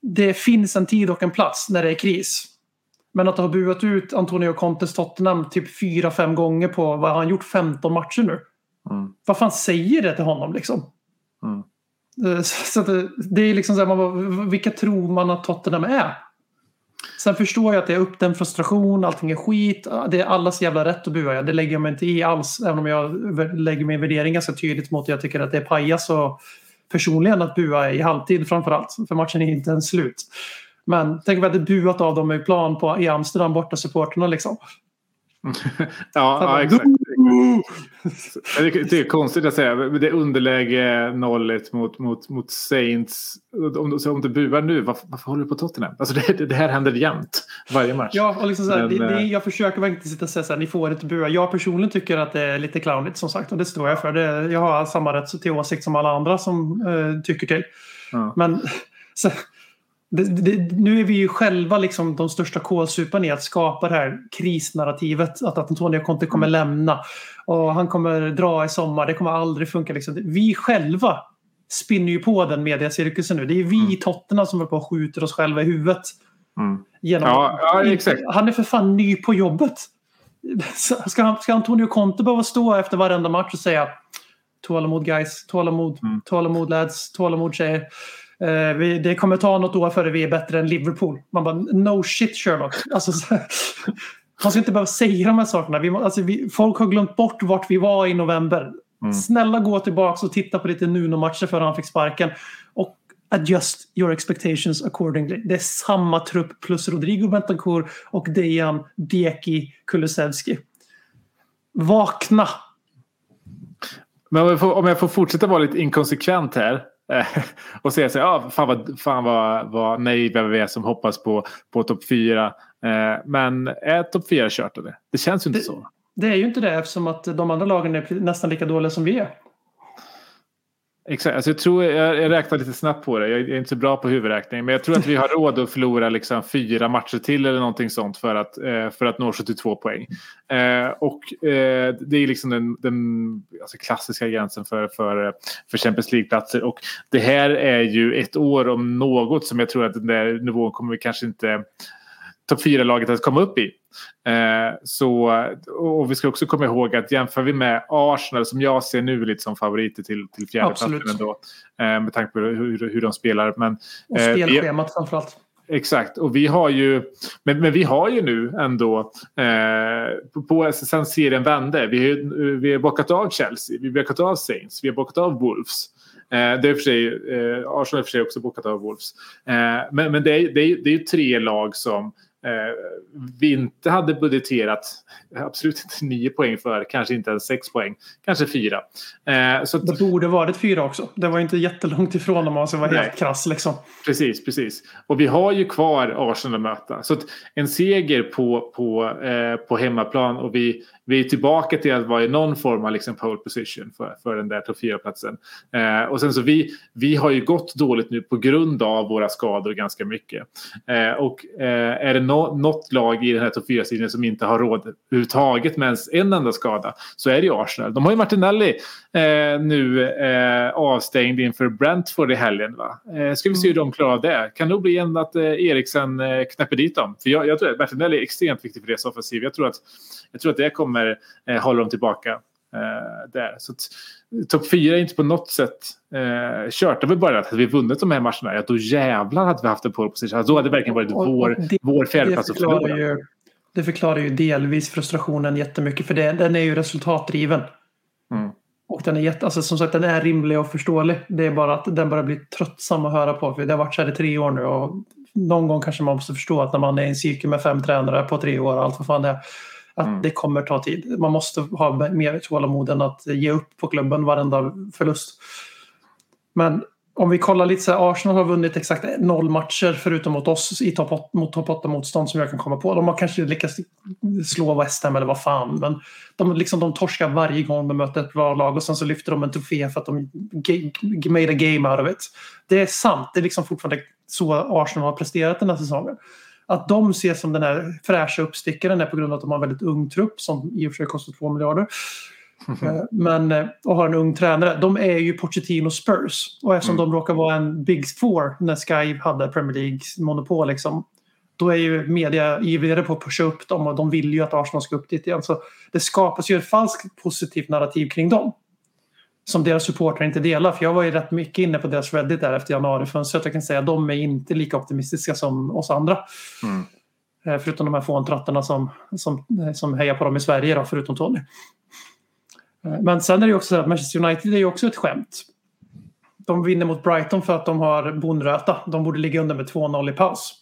det finns en tid och en plats när det är kris. Men att ha buat ut Antonio Contes Tottenham typ fyra fem gånger på, vad har han gjort, 15 matcher nu? Mm. Vad fan säger det till honom liksom? Mm. Eh, Så att det, det är liksom så här, man vilka tror man att Tottenham är? Sen förstår jag att det är uppdämd frustration, allting är skit. Det är allas jävla rätt att bua. Det lägger jag mig inte i alls. Även om jag lägger min värdering ganska tydligt mot att jag tycker att det är pajas och personligen att bua i halvtid framförallt. För matchen är inte ens slut. Men tänk om vi hade buat av dem i plan på, i Amsterdam borta supporterna liksom. *laughs* Ja, ja exakt. Det, är konstigt att säga. Det är underläge 0-1 mot, mot, mot Saints. Om, om du buar nu, varför, varför håller du på Tottenham? Alltså det, det här händer jämt. Varje match. Ja, och liksom så här, Men, det, det, eh, jag försöker verkligen inte sitta och säga så här, ni får inte bua. Jag personligen tycker att det är lite clownigt som sagt och det står jag för. Det, jag har samma rätt till åsikt som alla andra som eh, tycker till. Ja. Men *laughs* så, det, det, nu är vi ju själva liksom de största kålsuparna i att skapa det här krisnarrativet. Att Antonio Conte kommer lämna och han kommer dra i sommar. Det kommer aldrig funka. Liksom. Vi själva spinner ju på den mediacirkusen nu. Det är vi i Tottenham som håller på och skjuter oss själva i huvudet. Mm. Genom, Ja, ja, exakt. Han är för fan ny på jobbet. *laughs* Ska, han, ska Antonio Conte behöva stå efter varenda match och säga tålamod guys, tålamod, Mm. tålamod lads, tålamod tjejer. Eh, vi, det kommer ta något år före vi är bättre än Liverpool. Man bara no shit Sherlock. Alltså, så, *laughs* han ska inte behöva säga de här sakerna. Vi, alltså, vi, folk har glömt bort vart vi var i november. Mm. Snälla gå tillbaka och titta på lite Nuno-matcher före han fick sparken. Och adjust your expectations accordingly. Det är samma trupp plus Rodrigo Bentancur och Dejan Deki Kulusevski. Vakna! Men om jag, får, om jag får fortsätta vara lite inkonsekvent här. Eh, *laughs* och säga så här, ja, fan vad, fan vad, vad naiva vi är som hoppas på, på topp fyra. Eh, men är topp fyra kört eller? Det känns ju inte Det- så. Det är ju inte det eftersom att de andra lagen är nästan lika dåliga som vi är. Exakt, alltså jag, tror, jag, jag räknar lite snabbt på det. Jag är inte så bra på huvudräkning. Men jag tror att vi har råd att förlora liksom fyra matcher till eller någonting sånt för att, eh, för att nå 72 poäng. Eh, och eh, det är liksom den, den alltså klassiska gränsen för, för, för Champions League-platser. Och det här är ju ett år om något som jag tror att den där nivån kommer vi kanske inte topp fyra laget att komma upp i. Eh, så, och vi ska också komma ihåg att jämför vi med Arsenal som jag ser nu lite som favoriter till, till fjärdeplatsen ändå. Eh, med tanke på hur, hur de spelar. Men, Och eh, vi- spelschemat framförallt. Exakt, och vi har ju, men, men vi har ju nu ändå, eh, på, på, sen serien vände, vi, har vi har bockat av Chelsea, vi har bockat av Saints, vi har bockat av Wolves. Eh, det är för sig, eh, Arsenal har för sig också bockat av Wolves. Eh, men men det, är, det, är, det är ju tre lag som vi inte hade budgeterat, absolut inte nio poäng för, kanske inte ens sex poäng, kanske fyra. Eh, så att, Det borde varit fyra också. Det var inte jättelångt ifrån om man ska vara Nej. helt krass. Liksom. Precis, precis. Och vi har ju kvar Arsenal att möta. Så att en seger på, på, eh, på hemmaplan och vi, vi är tillbaka till att vara i någon form av liksom pole position för, för den där topp 4-platsen. Eh, och sen så vi, vi har ju gått dåligt nu på grund av våra skador ganska mycket. Eh, och eh, är det no, något lag i den här topp 4-striden som inte har råd överhuvudtaget med ens en enda skada så är det ju Arsenal. De har ju Martinelli eh, nu eh, avstängd inför Brentford i helgen. Va? Eh, ska vi se hur de klarar av det. Kan nog bli en att eh, Eriksen eh, knäpper dit dem. För jag, jag tror att Martinelli är extremt viktig för deras offensiv. Jag tror att, jag tror att det kommer eh, hålla dem tillbaka. Eh, där. Så Topp fyra är inte på något sätt eh, kört. Det var bara att hade vi vunnit de här matcherna, ja, då jävlar hade vi haft en pole position. Alltså, då hade det verkligen varit Och- och vår, det- vår fjärdeplats att förlora. ju, det förklarar ju delvis frustrationen jättemycket. För det, den är ju resultatdriven. Mm. Och den är jätte, alltså som sagt den är rimlig och förståelig. Det är bara att den börjar bli tröttsam att höra på. För det har varit så här i tre år nu. Och någon gång kanske man måste förstå att när man är i en cykel med fem tränare på tre år, allt vad fan det är. Att Mm. det kommer ta tid. Man måste ha mer tålamod än att ge upp på klubben varenda förlust. Men om vi kollar lite så här, Arsenal har vunnit exakt noll matcher förutom mot oss i topp åt- mot topp 8-motstånd som jag kan komma på. De har kanske lyckats slå West Ham eller vad fan. Men de, liksom, de torskar varje gång de möter ett bra lag och sen så lyfter de en trofé för att de made a game out of it. Det är sant. Det är liksom fortfarande så Arsenal har presterat den här säsongen. Att de ses som den här fräscha uppstickaren är på grund av att de har en väldigt ung trupp som i och för sig kostar 2 miljarder. Eh, Men, eh, och har en ung tränare. De är ju Pochettino Spurs. Och eftersom de råkar vara en Big Four när Sky hade Premier League-monopol. Liksom, då är ju media ivrigare på att pusha upp dem och de vill ju att Arsenal ska upp dit igen. Så det skapas ju ett falskt positivt narrativ kring dem. Som deras supportrar inte delar. För jag var ju rätt mycket inne på deras Reddit där efter januarifönstret. Jag kan säga att de är inte lika optimistiska som oss andra. Mm. Eh, Förutom de här fåntrattarna som, som, eh, som hejar på dem i Sverige, då, förutom Tony. Eh, Men sen är det ju också så att Manchester United är ju också ett skämt. De vinner mot Brighton för att de har bonröta. De borde ligga under med 2-0 i paus.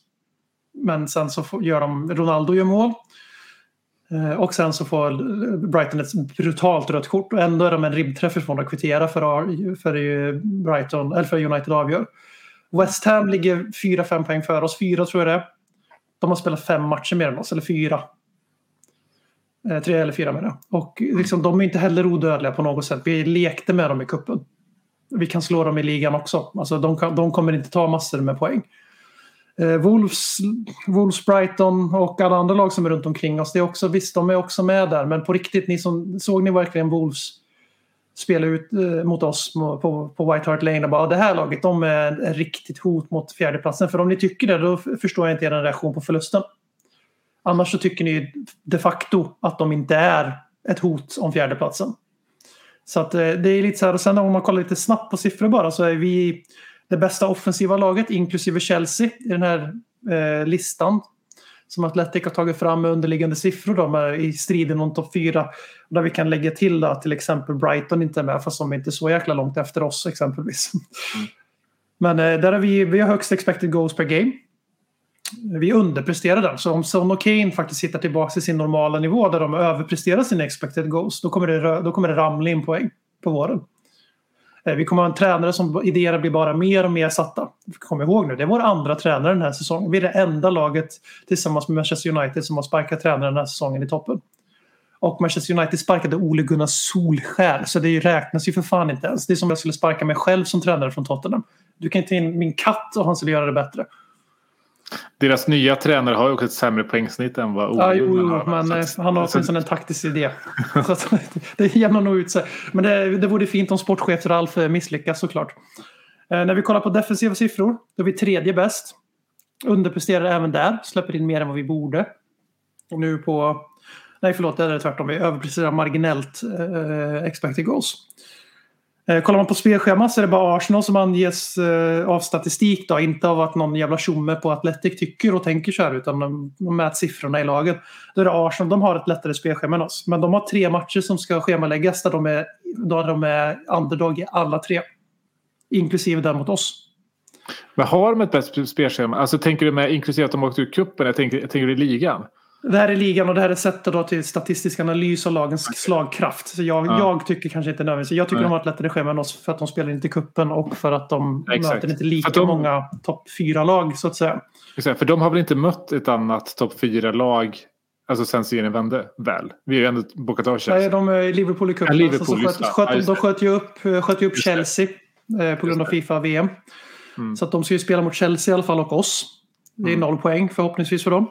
Men sen så gör de, Ronaldo gör mål. Eh, och sen så får Brighton ett brutalt rött kort och ändå är de en ribbträff ifrån att kvittera för, för, Brighton, eller för United avgör. West Ham ligger 4-5 poäng före oss, 4 tror jag det är. De har spelat fem matcher mer än oss, eller fyra. Eh, tre eller fyra menar jag. Och liksom, de är inte heller odödliga på något sätt. Vi lekte med dem i kuppen. Vi kan slå dem i ligan också. Alltså, de, kan, de kommer inte ta massor med poäng. Eh, Wolves, Wolves, Brighton och alla andra lag som är runt omkring oss. Det är också, visst, de är också med där. Men på riktigt, ni som, såg ni verkligen Wolves spela ut eh, mot oss på, på, White Hart Lane och bara det här laget de är ett riktigt hot mot fjärdeplatsen. För om ni tycker det då förstår jag inte er reaktion på förlusten. Annars så tycker ni de facto att de inte är ett hot om fjärdeplatsen. Så att eh, det är lite så här och sen om man kollar lite snabbt på siffror bara så är vi det bästa offensiva laget inklusive Chelsea i den här eh, listan som Atletic har tagit fram med underliggande siffror då, med, i striden om topp 4. Där vi kan lägga till att till exempel Brighton inte är med fast de är inte så jäkla långt efter oss exempelvis. Men eh, där har vi, vi har högst expected goals per game. Vi underpresterar den. Så om Son och Kane faktiskt hittar tillbaka till sin normala nivå där de överpresterar sina expected goals då kommer det, då kommer det ramla in poäng på våren. Eh, vi kommer ha en tränare som idéerna blir bara mer och mer satta. Kom ihåg nu, det är vår andra tränare den här säsongen. Vi är det enda laget tillsammans med Manchester United som har sparkat tränaren den här säsongen i toppen. Och Manchester United sparkade Ole Gunnar Solskär, så det räknas ju för fan inte ens. Det är som om jag skulle sparka mig själv som tränare från Tottenham. Du kan inte in min katt och han skulle göra det bättre. Deras nya tränare har ju också ett sämre poängsnitt än vad Ja, Ole jo, jo, har. men eh, att- han har åtminstone en taktisk idé. *laughs* så att, det jämnar nog ut sig. Men det, det vore fint om sportchef Ralf eh, misslyckas såklart. Eh, när vi kollar på defensiva siffror, då är vi tredje bäst. Underpresterar även där. Släpper in mer än vad vi borde. Och nu på... Nej, förlåt. Det är tvärtom. Vi överpresterar marginellt eh, expected goals. Eh, kollar man på spelschemat så är det bara Arsenal som anges eh, av statistik. Då, inte av att någon jävla tjomme på Athletic tycker och tänker så här. Utan de, de mäter siffrorna i lagen. Då är det Arsenal. De har ett lättare spelschema än oss. Men de har tre matcher som ska schemaläggas där de är, där de är underdog i alla tre. Inklusive den mot oss. Men har de ett bättre spelschema? Alltså tänker du med inklusive att de åkte ur cupen? Jag tänker, jag tänker i ligan. Det här är ligan och det här är sättet då till statistisk analys av lagens slagkraft. Så jag, Ja. jag tycker kanske inte nödvändigtvis. Jag tycker Nej. de har ett lättare schema än oss för att de spelar inte i kuppen och för att de Exakt. möter inte lika de- många topp fyra lag så att säga. Exakt, För de har väl inte mött ett annat topp fyra lag Alltså sen serien vände väl. Vi har ju ändå bockat av Nej, Chelsea. de är Liverpool i cupen. Ja, Liverpool, så just sköt, sköt, de sköt ju upp, sköt ju upp Just. Chelsea eh, på grund av Fifa-VM. Mm. Så att de ska ju spela mot Chelsea i alla fall och oss. Det är Mm. noll poäng förhoppningsvis för dem.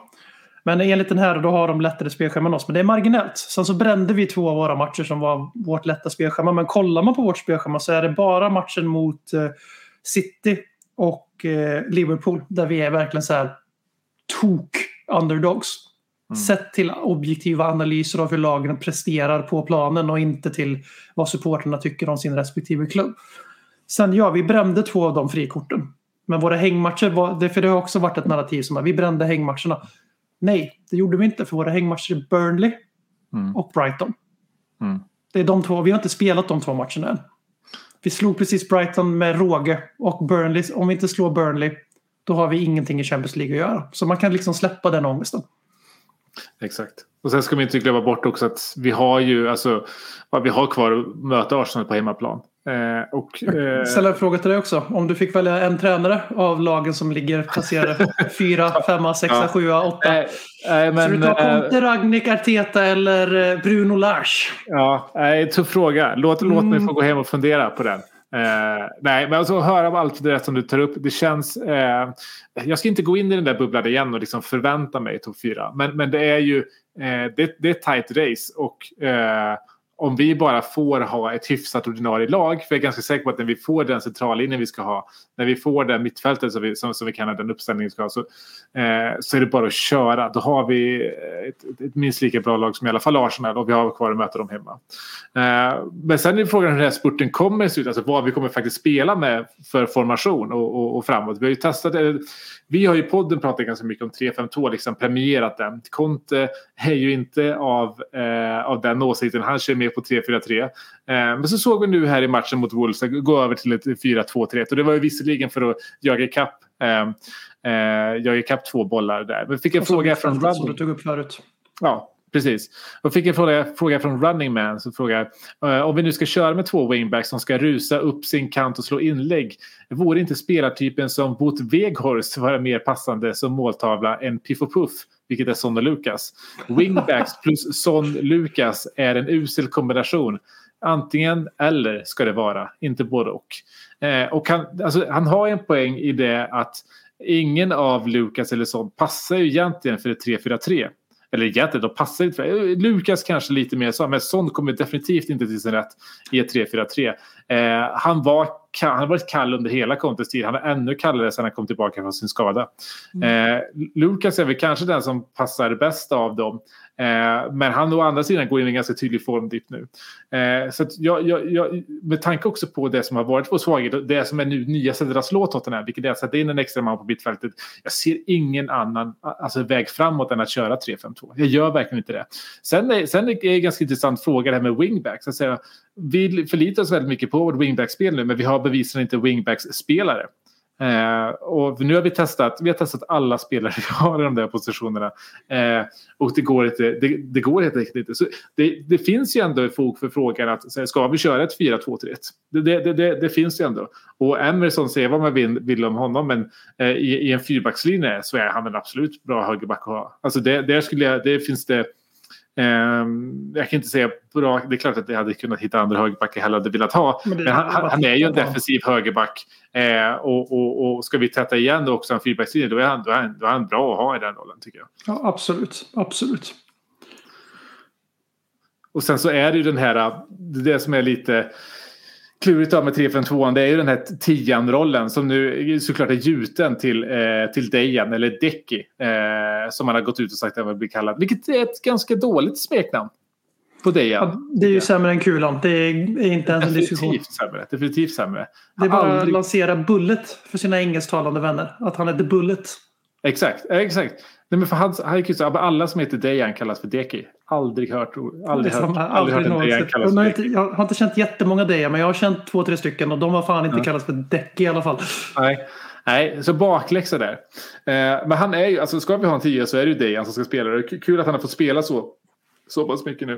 Men enligt den här då har de lättare spelschema än oss. Men det är marginellt. Sen så brände vi två av våra matcher som var vårt lätta spelschema. Men kollar man på vårt spelschema så är det bara matchen mot eh, City och eh, Liverpool där vi är verkligen så här tok underdogs. Sett till objektiva analyser av hur lagen presterar på planen och inte till vad supporterna tycker om sin respektive klubb. Sen ja, vi brände två av de frikorten. Men våra hängmatcher, var, det, för det har också varit ett narrativ som att vi brände hängmatcherna. Nej, det gjorde vi inte för våra hängmatcher är Burnley Mm. och Brighton. Mm. Det är de två, vi har inte spelat de två matcherna än. Vi slog precis Brighton med råge och Burnley, om vi inte slår Burnley då har vi ingenting i Champions League att göra. Så man kan liksom släppa den ångesten. Exakt. Och sen ska vi inte glömma bort också att vi har ju alltså vi har kvar att möta Arsenal på hemmaplan. Eh, och, eh, Ställa en fråga till dig också. Om du fick välja en tränare av lagen som ligger placerade *laughs* fyra, femma, sexa, sjua, åtta. eh, eh, Så du tar eh, Conte, Ragnik, Arteta eller eh, Bruno Lars? Ja, eh, tuff fråga. Låt, låt mig Mm. få gå hem och fundera på den. Eh, nej, men alltså höra av allt det där som du tar upp. Det känns... Eh, jag ska inte gå in i den där bubblan igen och liksom förvänta mig topp fyra. Men, men det är ju eh, det, det är ett tight race. Och eh, om vi bara får ha ett hyfsat ordinarie lag. För jag är ganska säker på att när vi får den centrallinjen vi ska ha. När vi får det mittfältet som vi, som, som vi kan ha den uppställningen vi ska ha. Så, eh, så är det bara att köra. Då har vi ett, ett, ett minst lika bra lag som i alla fall Arsenal. Och vi har kvar att möta dem hemma. Eh, men sen är frågan hur den här spurten kommer se ut. Alltså vad vi kommer faktiskt spela med för formation och, och, och framåt. Vi har ju testat eh, Vi har ju podden pratat ganska mycket om 3-5-2, liksom premierat den. Conte är ju inte av, eh, av den åsikten. Han kör mer på 3-4-3. Eh, men så såg vi nu här i matchen mot Wolves gå över till ett 4-2-3. Och det var ju visserligen för att jaga ikapp eh, eh, jaga ikapp två bollar där. Men fick en fråga från mittfältet Som du tog upp förut. Ja, precis. Och fick en fråga, fråga från Running Man som frågar eh, om vi nu ska köra med två wingbacks som ska rusa upp sin kant och slå inlägg. Vore inte spelartypen som Bot Weghorst vara mer passande som måltavla än Piff och Puff, vilket är Son och Lukas? *laughs* Wingbacks plus Son Lukas är en usel kombination. Antingen eller ska det vara, inte både och. Eh, och han, alltså, han har en poäng i det att ingen av Lukas eller Son passar ju egentligen för ett 3-4-3. Eller egentligen, de passar inte. Lukas kanske lite mer så, men Son kommer definitivt inte till sin rätt i ett 3-4-3. Eh, han, var, han har varit kall under hela Contes tid. Han var ännu kallare sedan han kom tillbaka från sin skada. Eh, Lukas är väl kanske den som passar bäst av dem. Eh, men han å andra sidan går in i en ganska tydlig formdipp nu. Eh, så att jag, jag, jag, med tanke också på det som har varit på svaghet, det som är nu nya sättet att slå Tottenham, vilket är att sätta in en extra man på mittfältet. Jag ser ingen annan alltså, väg framåt än att köra 3-5-2. Jag gör verkligen inte det. Sen är, sen är det en ganska intressant fråga det här med wingbacks. Att säga, vi förlitar oss väldigt mycket på vårt wingbackspel nu, men vi har bevisligen inte wingbacks-spelare. Eh, och nu har vi testat, vi har testat alla spelare vi har i de där positionerna. Eh, och det går, inte, det, det går helt enkelt inte. Så det, det finns ju ändå fog för frågan att så här, ska vi köra ett 4-2-3-1? Det, det, det, det, det finns ju ändå. Och Emerson säger vad man vill, vill om honom men eh, i, i en fyrbackslinje så är han en absolut bra högerback att ha. Alltså det, där skulle jag, det finns det jag kan inte säga bra, det är klart att jag hade kunnat hitta andra högerbackar jag hellre hade velat ha. Men Men han, han, är ju en defensiv högerback. Eh, och, och, och ska vi täta igen då också en fyrbackslinje då är, han, då, är han, då är han bra att ha i den rollen tycker jag. Ja, absolut. Absolut. Och sen så är det ju den här, det är det som är lite klurigt av med 3-5-2 det är ju den här tian-rollen som nu såklart är gjuten till, eh, till Dejan eller Deki. Eh, som han har gått ut och sagt att han vill bli kallad. Vilket är ett ganska dåligt smeknamn på Dejan. Ja, det är ju sämre än kulan. Det är inte ens en diskussion. Sämre. Definitivt sämre. Det är bara att Aldrig- lansera Bullet för sina engelsktalande vänner. Att han The Bullet. Exakt, exakt. Nej, men för han, han gick ut så, "Ja, alla som heter Dejan kallas för Deki. Aldrig hört, aldrig hört, samma- aldrig hört en. Dejan kallas Jag för har, Deki. inte, jag har inte känt jättemånga Deja, men jag har känt två, tre stycken och de har fan inte Ja. kallats för däck i alla fall. Nej. Nej, så bakläxa där. Eh, men han är ju, alltså ska vi ha en tia så är det ju Dejan som ska spela. Det är kul att han har fått spela så, så pass mycket nu.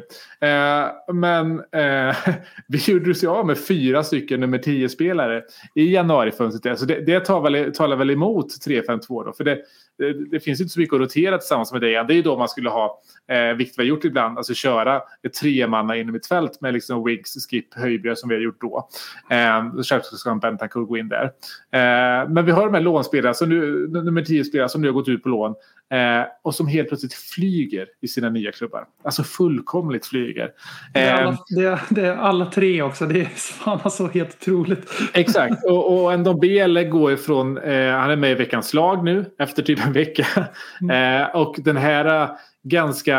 Eh, men eh, *laughs* vi gjorde oss av med fyra stycken nummer 10-spelare i januarifönstret. Alltså det, det tar väl, talar väl emot 3-5-2 då. För det, det, det finns inte så mycket att rotera tillsammans med Dejan. Det är ju då man skulle ha, eh, vilket vi har gjort ibland, alltså köra ett tremanna inom ett fält med liksom Wiggs, Skip, Höjbjerg som vi har gjort då. Ehm, eh, självklart ska en Bentancourt gå in där. Eh, men vi har de här lånspelarna, alltså nu, nummer 10-spelare som nu har gått ut på lån. Eh, och som helt plötsligt flyger i sina nya klubbar. Alltså fullkomligt flyger. Det är, Eh, alla, det, är, det är alla tre också. Det är fan alltså helt otroligt. Exakt, och, och Ndombele går ifrån, eh, han är med i veckans lag nu efter typ en vecka. Mm. Eh, och den här eh, ganska,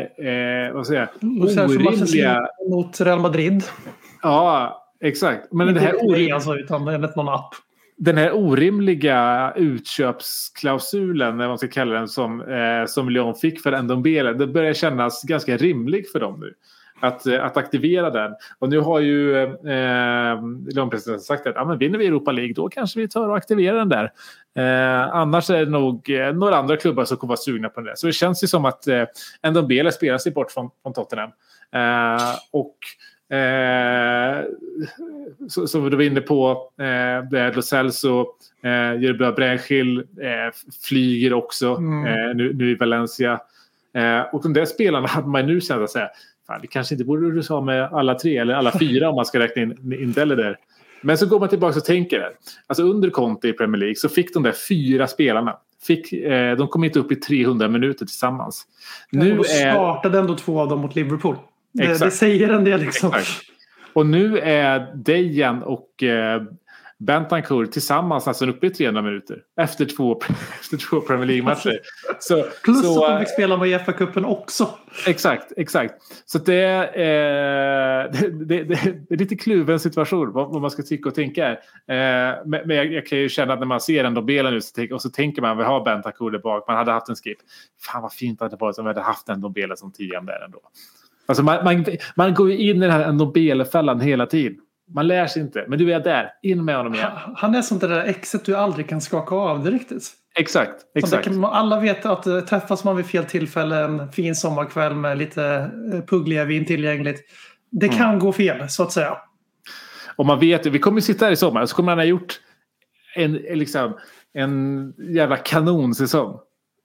eh, vad säger jag, så orimliga, mot Real Madrid. ja exakt. Men den inte här, det orim, alltså, utan enligt någon app den här orimliga utköpsklausulen, eller vad man ska kalla den, som, eh, som Lyon fick för Ndombele, det börjar kännas ganska rimlig för dem nu. Att, eh, att aktivera den. Och nu har ju eh, Lyon-presidenten sagt att ah, men vinner vi Europa League då kanske vi tar och aktiverar den där. Eh, annars är det nog eh, några andra klubbar som kommer vara sugna på den där. Så det känns ju som att eh, Ndombele spelar sig bort från, från Tottenham. Eh, och Eh, som du var inne på, eh, det är Lo Celso, eh, Jerubla Brännskill eh, flyger också Mm. eh, nu, nu i Valencia. Eh, och de där spelarna *laughs* hade man nu känt att säga, fan, vi kanske inte borde rusa av med alla tre eller alla *laughs* fyra om man ska räkna in, in Dele där. Men så går man tillbaka och tänker. Alltså under Conte i Premier League så fick de där fyra spelarna. Fick, eh, de kom inte upp i 300 minuter tillsammans. Nu och då är, startade ändå två av dem mot Liverpool. Det, det säger en del liksom. Exakt. Och nu är Dejan och eh, Bentancourt tillsammans nästan uppe i 300 minuter. Efter två, *laughs* efter två Premier League-matcher. Plus så, att de eh, fick spela med Uefa-cupen också. Exakt, exakt. Så det är, eh, *laughs* det, det, det är lite kluven situation vad, vad man ska tycka och tänka. Eh, men men jag, jag kan ju känna att när man ser ändå Bela nu så tänk, och så tänker man vi har Bentancourt där bak. Man hade haft en skip. Fan vad fint det hade varit om vi hade haft en Bela som tian där ändå. Alltså man, man, man går ju in i den här Nobelfällan hela tiden. Man lär sig inte. Men du är där. In med honom igen. Han är som det där exet du aldrig kan skaka av det riktigt. Exakt. Exakt. kan, alla vet att eh, träffas man vid fel tillfälle en fin sommarkväll med lite eh, puggliga vin tillgängligt. Det Mm. kan gå fel så att säga. Och man vet ju, vi kommer sitta här i sommar så kommer han ha gjort en, liksom, en jävla kanonsäsong.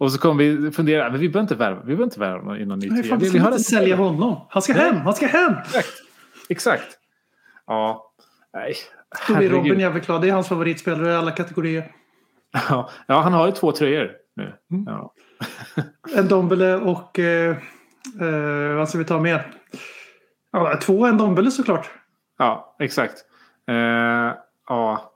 Och så kommer vi fundera, men vi behöver inte värva, vi behöver inte värva någon, ny fan, vi Vi, har inte sälja honom. Han ska hem! Han ska hem! Exakt. Exakt. Ja. Nej. Då blir. Robin jävligt glad. Det är hans favoritspelare i alla kategorier. Ja, ja, han har ju två tröjor nu. Mm. Ja. *laughs* En Dombele och... Eh, eh, vad ska vi ta mer? Ja, två en Dombele såklart. ja, exakt. Eh, ja.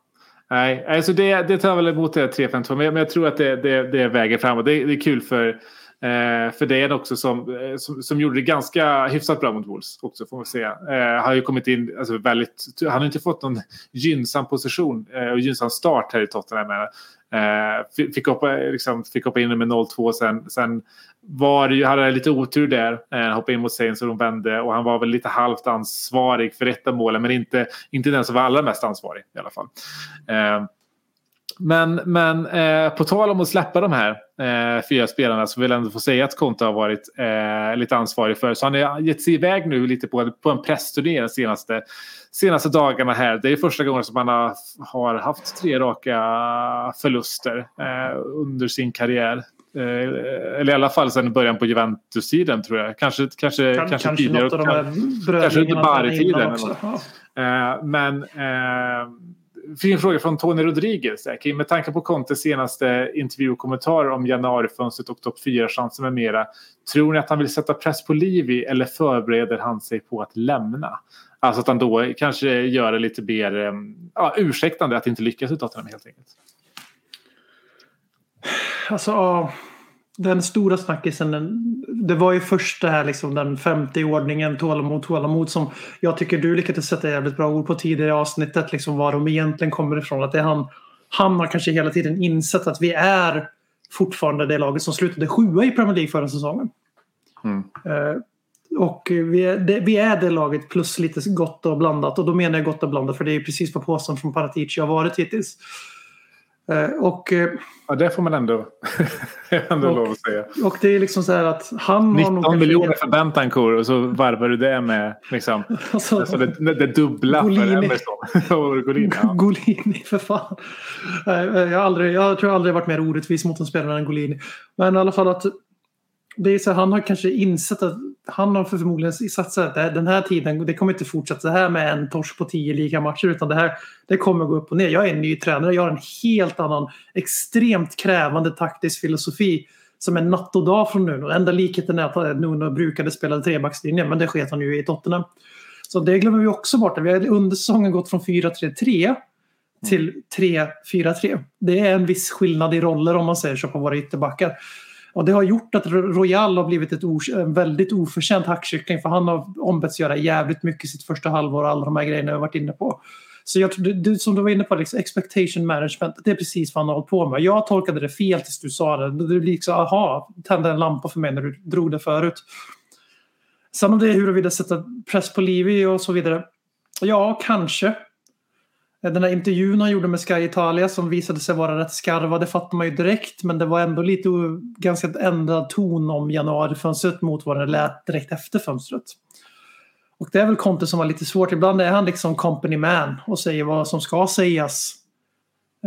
Nej, alltså det, det tar väl emot det 3-5-2. Men jag, men jag tror att det, det, det väger framåt. Det, det är kul för, eh, för det också som, eh, som, som gjorde det ganska hyfsat bra mot Wolves också får man säga. Eh, har ju kommit in alltså väldigt, han har inte fått någon gynnsam position eh, och gynnsam start här i Tottenham. Eh, fick, hoppa, eh, liksom, fick hoppa in med 0-2 sen. Sen var det ju, hade lite otur där. Eh, hoppade in mot Saints och de vände och han var väl lite halvt ansvarig för ett av målen men inte, inte den som var allra mest ansvarig i alla fall. Eh, men, men eh, på tal om att släppa de här eh, fyra spelarna så vill jag ändå få säga att Conte har varit eh, lite ansvarig för. Så han har gett sig iväg nu lite på, på en pressturné de senaste, senaste dagarna här. Det är första gången som han har, har haft tre raka förluster eh, under sin karriär. Eh, eller i alla fall sedan början på Juventus-tiden tror jag. Kanske, kanske, Kan, kanske, kanske tidigare. något av de här Kanske inte bara i innan tiden, också. eller Ja. Eh, men Fin fråga från Tony Rodriguez. Kim, Med tanke på Contes senaste intervju och kommentar om januarifönstret och topp 4-chanser med mera. Tror ni att han vill sätta press på Livi eller förbereder han sig på att lämna? Alltså att han då kanske gör det lite mer ehm, ja, ursäktande att inte lyckas i Tottenham helt enkelt. Alltså, den stora snackisen, den, det var ju först det här liksom den femte i ordningen, tålamod, tålamod, som jag tycker du lyckades sätta jävligt bra ord på tidigare i avsnittet, liksom var de egentligen kommer ifrån. Att det är han, han har kanske hela tiden insett att vi är fortfarande det laget som slutade sjua i Premier League förra säsongen. Mm. Eh, och vi är, det, vi är det laget plus lite gott och blandat. Och då menar jag gott och blandat för det är precis vad påståendet från Paratici har varit hittills. Eh, och, eh, Ja, det får man ändå, *laughs* ändå Och- lov att säga. och det är liksom så här att han har nog 19 kanske- miljoner för Bentancourt och så varvar du det med liksom, *laughs* Alltså, alltså det, det dubbla Golini. för Emerson. *laughs* Golini, ja. Golini för fan. Nej, Jag, har aldrig, jag tror jag aldrig varit mer orättvis mot en spelare än Golini. Men i alla fall att det är så han har kanske insett att han har för förmodligen satsat att den här tiden, det kommer inte fortsätta så här med en torsk på tio lika matcher utan det här det kommer gå upp och ner. Jag är en ny tränare, jag har en helt annan extremt krävande taktisk filosofi som är natt och dag från Nuno. Enda likheten är att Nuno brukade spela trebackslinje men det sket han ju i Tottenham. Så det glömmer vi också bort. Vi har under säsongen gått från 4-3-3 till 3-4-3. Det är en viss skillnad i roller om man säger så på våra ytterbackar. Och det har gjort att Royal har blivit ett en väldigt oförtjänt hackkyckling för han har ombetts göra jävligt mycket sitt första halvår och alla de här grejerna jag har varit inne på. Så jag tror, du, du, som du var inne på, liksom, expectation management, det är precis vad han har hållit på med. Jag tolkade det fel tills du sa det. Du liksom, aha, tände en lampa för mig när du drog det förut. Sen om det är huruvida sätta press på Livi och så vidare. Ja, kanske. Den här intervjun han gjorde med Sky Italia som visade sig vara rätt skarva, det fattar man ju direkt. Men det var ändå lite ganska ändrad ton om januarifönstret mot vad det lät direkt efter fönstret. Och det är väl Conte som har lite svårt. Ibland är han liksom company man och säger vad som ska sägas.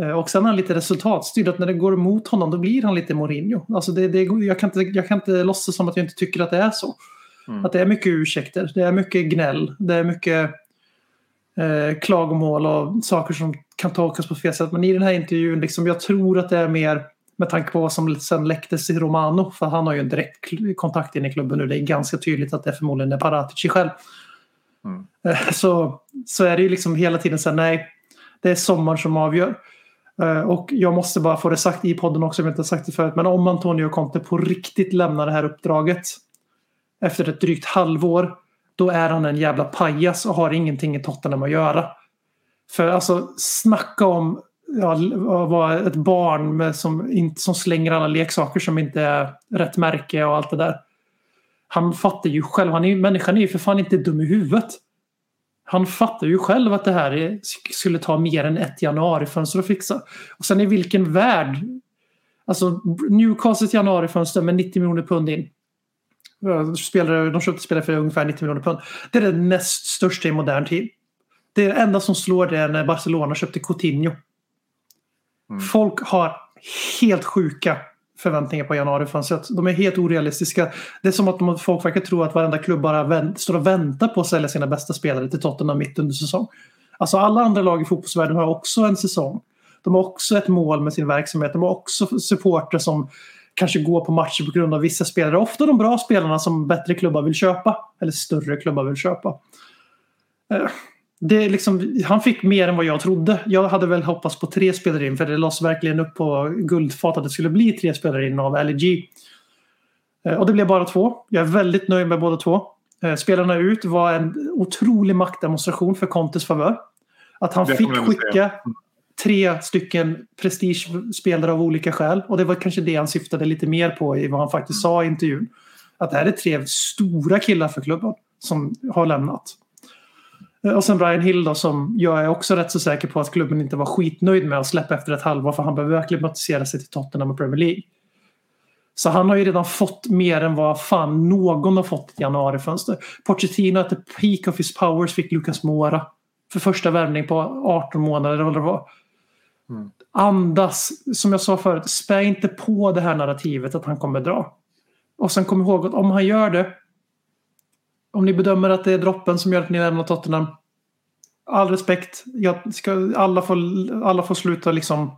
Eh, Och sen är han lite resultatstyrd. Att när det går emot honom då blir han lite Mourinho. Alltså det, det, jag, kan inte, jag kan inte låtsas som att jag inte tycker att det är så. Att det är mycket ursäkter, det är mycket gnäll, det är mycket eh, klagomål och saker som kan tolkas på fel sätt. Men i den här intervjun, liksom, jag tror att det är mer med tanke på vad som sen läcktes i Romano. För han har ju en direkt kontakt in i klubben nu. Det är ganska tydligt att det förmodligen är Paratici själv. Mm. Eh, Så, så är det ju liksom hela tiden så här, nej, det är sommaren som avgör. Eh, Och jag måste bara få det sagt i podden också, om jag inte har sagt det förut. Men om Antonio Conte på riktigt lämnar det här uppdraget efter ett drygt halvår, då är han en jävla pajas och har ingenting i Tottenham att göra. För alltså, snacka om ja, att vara ett barn med, som, inte, som slänger alla leksaker som inte är rätt märke och allt det där. Han fattar ju själv, han är, människan är ju för fan inte dum i huvudet. Han fattar ju själv att det här är, skulle ta mer än ett januarifönster att fixa. Och sen i vilken värld? Alltså Newcastles januarifönster med 90 miljoner pund in. Spelare, de köpte spelare för ungefär 90 miljoner pund. Det är det näst största i modern tid. Det är det enda som slår det när Barcelona köpte Coutinho. Folk har helt sjuka förväntningar på januarifönstret. De är helt orealistiska. Det är som att folk verkar tro att varenda klubb bara vänt, står och väntar på att sälja sina bästa spelare till Tottenham mitt under säsong. Alltså alla andra lag i fotbollsvärlden har också en säsong. De har också ett mål med sin verksamhet. De har också supportrar som kanske går på matcher på grund av vissa spelare. Ofta de bra spelarna som bättre klubbar vill köpa. Eller större klubbar vill köpa. Eh, Det är liksom, han fick mer än vad jag trodde. Jag hade väl hoppats på tre spelare in för det lades verkligen upp på guldfat att det skulle bli tre spelare in av LG. Eh, Och det blev bara två. Jag är väldigt nöjd med båda två. Eh, Spelarna ut var en otrolig maktdemonstration för Contes favör. Att han fick skicka tre stycken prestigespelare av olika skäl. Och det var kanske det han syftade lite mer på i vad han faktiskt sa i intervjun. Att det här är tre stora killar för klubben som har lämnat. Eh, och sen Brian Hill då, som jag är också rätt så säker på att klubben inte var skitnöjd med att släppa efter ett halvår för han behöver verkligen sig till Tottenham och Premier League. Så han har ju redan fått mer än vad fan någon har fått i januarifönster. Pochettino at the peak of his powers fick Lucas Moura. För första värvning på 18 månader eller vad det var. Mm. Andas, som jag sa förut, spä inte på det här narrativet att han kommer dra. Och sen kom ihåg att om han gör det om ni bedömer att det är droppen som gör att ni lämnar Tottenham. All respekt. Jag ska, alla, får, alla får sluta liksom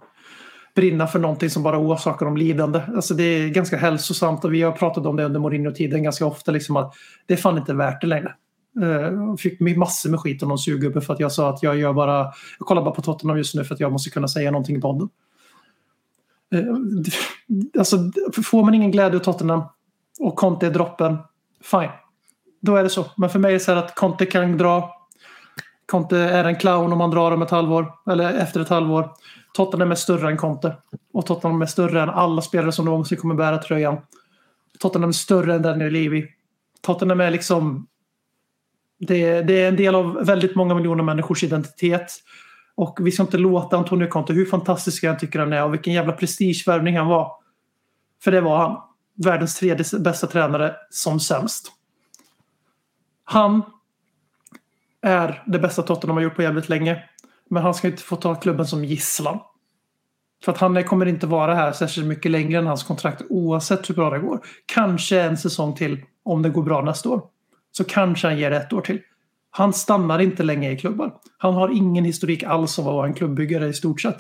brinna för någonting som bara orsakar dem lidande. Alltså det är ganska hälsosamt och vi har pratat om det under Mourinho-tiden ganska ofta. Liksom att det är fan inte värt det längre. Eh, fick massor med skit av någon surgubbe för att jag sa att jag gör bara... Jag kollar bara på Tottenham just nu för att jag måste kunna säga någonting i podden. Eh, alltså, får man ingen glädje av Tottenham och Conte är droppen, fine. Då är det så. Men för mig är det så här att Conte kan dra. Conte är en clown om man drar om ett halvår. Eller efter ett halvår. Tottenham är större än Conte. Och Tottenham är större än alla spelare som någonsin kommer bära tröjan. Tottenham är större än Daniel Levy. Tottenham är liksom... Det, det är en del av väldigt många miljoner människors identitet. Och vi ska inte låta Antonio Conte, hur fantastisk jag tycker han är och vilken jävla prestigevärvning han var. För det var han. Världens tredje bästa tränare som sämst. Han är det bästa Tottenham har gjort på jävligt länge. Men han ska inte få ta klubben som gisslan. För att han kommer inte vara här särskilt mycket längre än hans kontrakt oavsett hur bra det går. Kanske en säsong till om det går bra nästa år. Så kanske han ger det ett år till. Han stannar inte länge i klubbar. Han har ingen historik alls av att vara en klubbyggare i stort sett.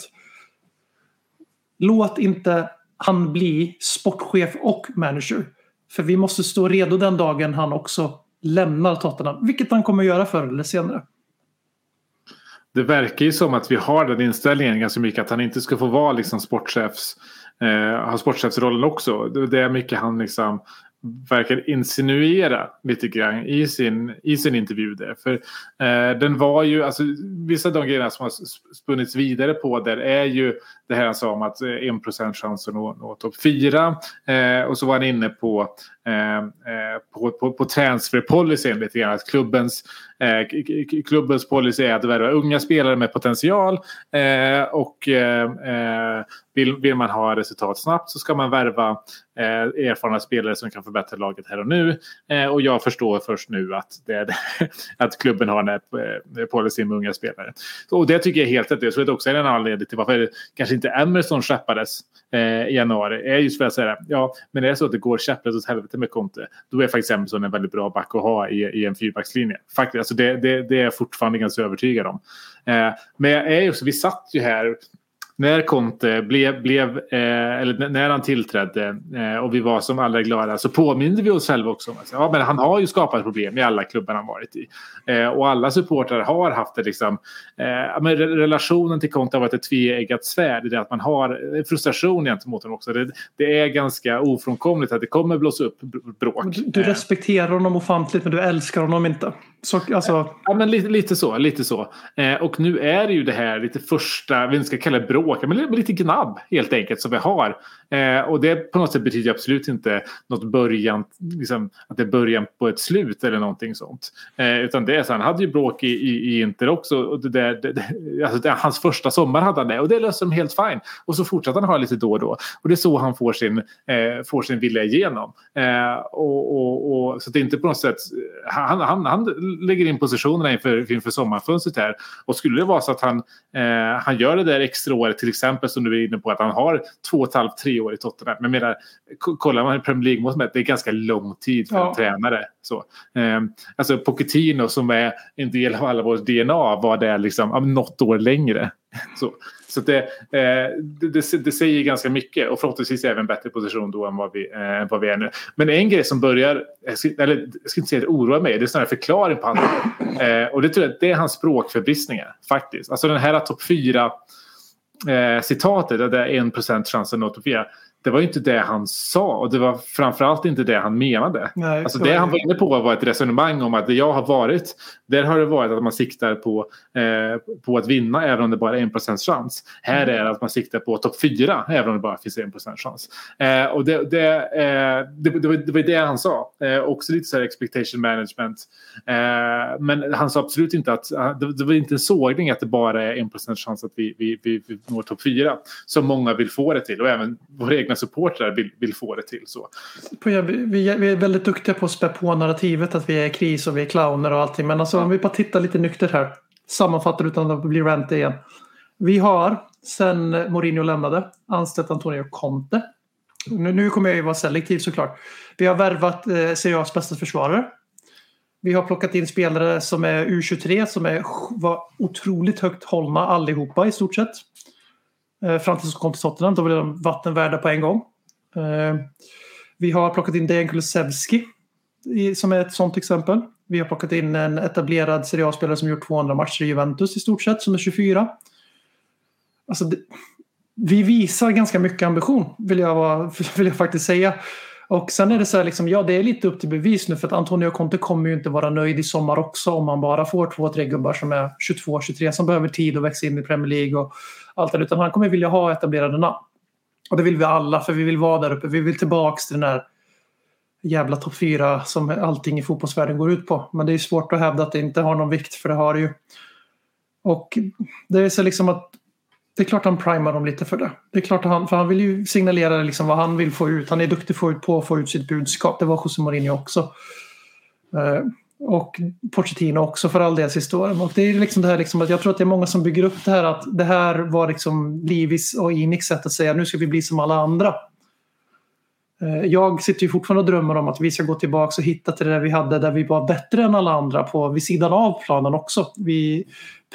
Låt inte han bli sportchef och manager. För vi måste stå redo den dagen han också lämnar Tottenham. Vilket han kommer göra förr eller senare. Det verkar ju som att vi har den inställningen ganska mycket att han inte ska få vara liksom sportchefs, eh, ha sportchefsrollen också. Det är mycket han liksom verkar insinuera lite grann i sin, i sin intervju där. För eh, den var ju, alltså vissa av de grejerna som har spunnits vidare på där är ju det här han sa om att eh, 1% chans att nå, nå topp 4. Eh, och så var han inne på, eh, eh, på, på, på transferpolicyn lite grann. Att klubbens, eh, klubbens policy är att värva unga spelare med potential. Eh, och eh, eh, vill, vill man ha resultat snabbt så ska man värva eh, erfarna spelare som kan förbättra laget här och nu. Eh, och jag förstår först nu att, det är, *laughs* att klubben har den här eh, policyn med unga spelare. Och det tycker jag är helt rätt. Jag tror att det också är en anledning till varför kanske inte Emerson skeppades eh, i januari. är just för att säga ja, men är det så att det går käpprätt åt helvete med Conte då är faktiskt Emerson en väldigt bra back att ha i, i en fyrbackslinje. Faktiskt, alltså det, det, det är jag fortfarande ganska övertygad om. Eh, men jag är just, vi satt ju här när Conte blev, blev eh, eller när han tillträdde eh, och vi var som allra glada så påminde vi oss själva också om att ja, men han har ju skapat problem i alla klubbar han varit i. Eh, och alla supportrar har haft det liksom, eh, men re- relationen till Conte har varit ett tveeggat svärd i det att man har eh, frustration gentemot honom också. Det, det är ganska ofrånkomligt att det kommer blåsa upp br- bråk. Du, du Eh, respekterar honom ofantligt men du älskar honom inte. Så, alltså, Ja, men lite, lite så. Lite så. Eh, och nu är det ju det här lite första, vi inte ska kalla det bråk, men lite gnabb helt enkelt som vi har. Eh, och det på något sätt betyder absolut inte något början, liksom, att det är början på ett slut eller någonting sånt. Eh, utan det är så, han hade ju bråk i, i, i Inter också. Och det där, det, det, alltså det, hans första sommar hade han det och det löste de helt fine. Och så fortsatte han ha lite då och då. Och det är så han får sin, eh, får sin vilja igenom. Eh, och, och, och, så det är inte på något sätt, han, han, han lägger in positionerna inför, inför sommarfönstret här. Och skulle det vara så att han, eh, han gör det där extra året till exempel som du är inne på att han har två och ett halvt, tre år i Tottenham. Men jag menar, kollar man i Premier League måste man det är ganska lång tid för Ja. en tränare. Så, eh, alltså Pochettino som är en del av alla vårt DNA var det liksom något år längre. *laughs* Så, så det, eh, det, det, säger ganska mycket och förhoppningsvis även bättre position då än vad vi, eh, vad vi är nu. Men en grej som börjar, jag ska, eller jag ska inte säga att det oroar mig, det är snarare förklaring på hans eh, Och det tror jag det är hans språkförbristningar faktiskt. Alltså den här topp 4 eh, citatet, där det är 1% chans att nå topp 4. Det var ju inte det han sa och det var framförallt inte det han menade. nej, Alltså så- det han var inne på var ett resonemang om att det jag har varit, där har det varit att man siktar på, eh, på att vinna även om det bara är en procents chans. Här är det att man siktar på topp fyra även om det bara finns en procents chans. Eh, och det, det, eh, det, det, var, det var det han sa. Eh, också lite så här expectation management. Eh, men han sa absolut inte att, eh, det, det var inte en sågning att det bara är en procents chans att vi, vi, vi, vi når topp fyra. Som många vill få det till och även våra egna supportrar vill, vill få det till. Så. Vi, vi vi är väldigt duktiga på att spä på narrativet att vi är kris och vi är clowner och allting. Men alltså, om vi bara tittar lite nyktert här. Sammanfattar utan att bli rant igen. Vi har sen Mourinho lämnade anställt Antonio Conte. Nu, nu kommer jag ju vara selektiv såklart. Vi har värvat eh, Serie bästa försvarare. Vi har plockat in spelare som är U23 som är, var otroligt högt hållna allihopa i stort sett. Eh, fram tills de kom till Tottenham. Då blev de vattenvärda på en gång. Eh, vi har plockat in Dejan Kulusevski som är ett sånt exempel. Vi har plockat in en etablerad Serie A-spelare som gjort 200 matcher i Juventus i stort sett, som är 24. Alltså, det, vi visar ganska mycket ambition, vill jag, vara, *laughs* vill jag faktiskt säga. Och sen är det så här, liksom, ja det är lite upp till bevis nu för att Antonio Conte kommer ju inte vara nöjd i sommar också om man bara får två, tre gubbar som är 22-23 som behöver tid att växa in i Premier League och allt det Utan han kommer vilja ha etablerade namn. Och det vill vi alla för vi vill vara där uppe. Vi vill tillbaks till den här jävla topp fyra som allting i fotbollsvärlden går ut på. Men det är svårt att hävda att det inte har någon vikt för det har det ju. Och det är så liksom att det är klart han primar dem lite för det. Det är klart han, för han vill ju signalera liksom vad han vill få ut. Han är duktig på, på att få ut sitt budskap. Det var José Mourinho också. Eh, och Pochettino också för all del sista åren. Och det är liksom det här liksom att jag tror att det är många som bygger upp det här att det här var liksom Livis och Inix sätt att säga nu ska vi bli som alla andra. Eh, jag sitter ju fortfarande och drömmer om att vi ska gå tillbaka och hitta till det där vi hade där vi var bättre än alla andra på vid sidan av planen också. Vi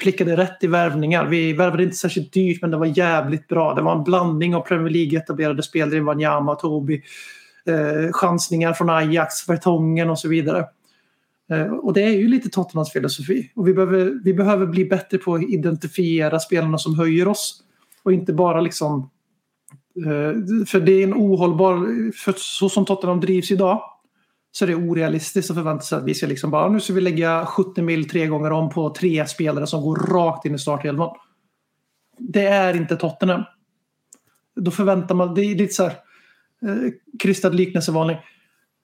prickade rätt i värvningar. Vi värvade inte särskilt dyrt men det var jävligt bra. Det var en blandning av Premier League-etablerade spelare i Wanyama, Tobi, eh, chansningar från Ajax, Vertongen och så vidare. Eh, och det är ju lite Tottenhams filosofi. Och vi behöver, vi behöver bli bättre på att identifiera spelarna som höjer oss. Och inte bara liksom... Eh, för det är en ohållbar... För så som Tottenham drivs idag så är det orealistiskt att förvänta sig att vi ska liksom bara nu ska vi lägga 70 mil tre gånger om på tre spelare som går rakt in i startelvan. Det är inte Tottenham. Då förväntar man, det är lite så här eh, krystad liknelsevarning.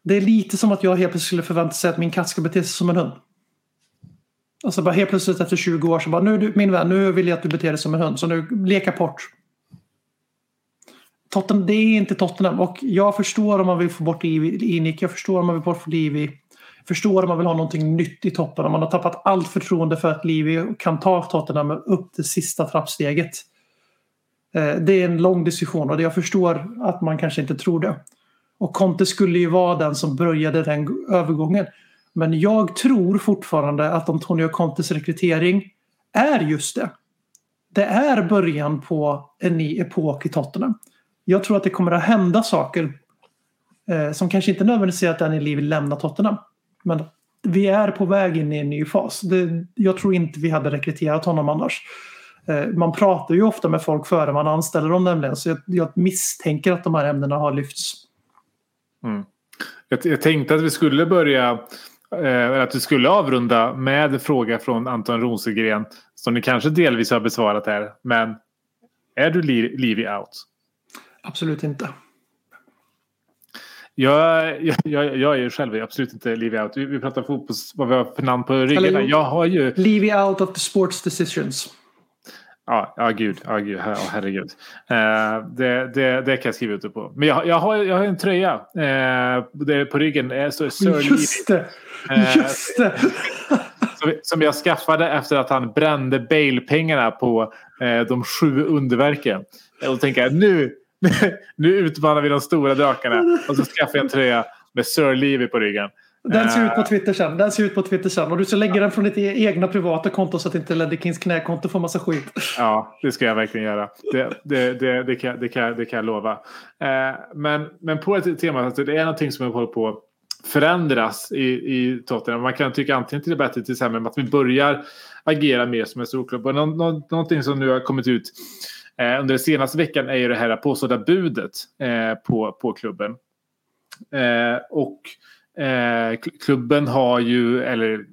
Det är lite som att jag helt plötsligt skulle förvänta sig att min katt ska bete sig som en hund. Alltså bara helt plötsligt efter 20 år så bara nu du, min vän, nu vill jag att du beter dig som en hund. Så nu leka bort. Tottenham, det är inte Tottenham och jag förstår om man vill få bort Inik, jag förstår om man vill få bort Livi. Jag förstår om man vill ha någonting nytt i toppen. Om man har tappat allt förtroende för att Livi kan ta Tottenham upp det sista trappsteget. Eh, det är en lång diskussion och jag förstår att man kanske inte tror det. Och Conte skulle ju vara den som började den övergången. Men jag tror fortfarande att Antonio Contes rekrytering är just det. Det är början på en ny epok i Tottenham. Jag tror att det kommer att hända saker eh, som kanske inte nödvändigtvis säger att Danny Levy lämnar Tottenham. Men vi är på väg in i en ny fas. Det, jag tror inte vi hade rekryterat honom annars. Eh, man pratar ju ofta med folk före man anställer dem nämligen. Så jag, jag misstänker att de här ämnena har lyfts. Mm. Jag, jag tänkte att vi skulle börja, eh, att vi skulle avrunda med en fråga från Anton Rosengren. Som ni kanske delvis har besvarat här. Men är du Levi out? Absolut inte. Jag, jag, jag, jag är ju själv absolut inte livig out. Vi, vi pratar fotbolls, vad vi har för namn på ryggen. Jag har ju... Leave out of the sports decisions. Ja, ja gud. Ja, gud. Ja, herregud. Eh, det, det, det kan jag skriva ut det på. Men jag, jag, har, jag har en tröja. Eh, på ryggen är så Sir Just det! Eh, Just det! *laughs* Som, som jag skaffade efter att han brände Bale-pengarna på eh, de sju underverken. Och då tänker jag nu, *laughs* nu utmanar vi de stora drakarna. Och så skaffar jag en tröja med Sir Levy på ryggen. Den ser Eh, ut på Twitter sen. Den ser ut på Twitter sen. Och du ska lägga den från ditt e- egna privata konto så att inte Leddy Kings knäkonto får massa skit. Ja, det ska jag verkligen göra. Det, det, det, det, kan, det, kan, det kan jag lova. Eh, men, men på ett tema, alltså det är någonting som håller på att förändras i, i Tottenham. Man kan tycka antingen till det bättre till det sämre, men att vi börjar agera mer som en storklubb. Och någonting som nu har kommit ut eh, under den senaste veckan är ju det här påstådda budet eh, på, på klubben. Eh, och eh, klubben har ju, eller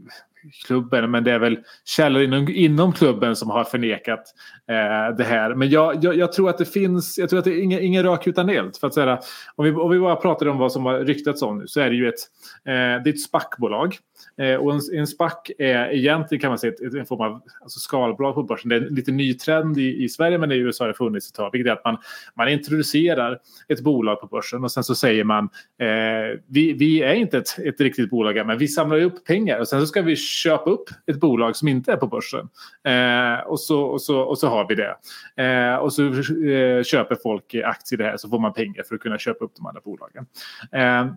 klubben, men det är väl källor inom, inom klubben som har förnekat eh, det här. Men jag, jag, jag tror att det finns, jag tror att det är ingen, ingen rök utan eld. För att säga, om, vi, om vi bara pratar om vad som har ryktats om nu så är det ju ett, eh, det ett SPAC-bolag. Eh, och en, en SPAC är egentligen kan man säga ett, en form av alltså skalbolag på börsen. Det är en lite ny trend i, i Sverige men i USA har det funnits ett tag. Vilket är att man, man introducerar ett bolag på börsen och sen så säger man eh, vi, vi är inte ett, ett riktigt bolag än, men vi samlar ju upp pengar och sen så ska vi köpa upp ett bolag som inte är på börsen. Eh, och, så, och, så, och så har vi det. Eh, och så eh, köper folk aktier i det här så får man pengar för att kunna köpa upp de andra bolagen. Eh,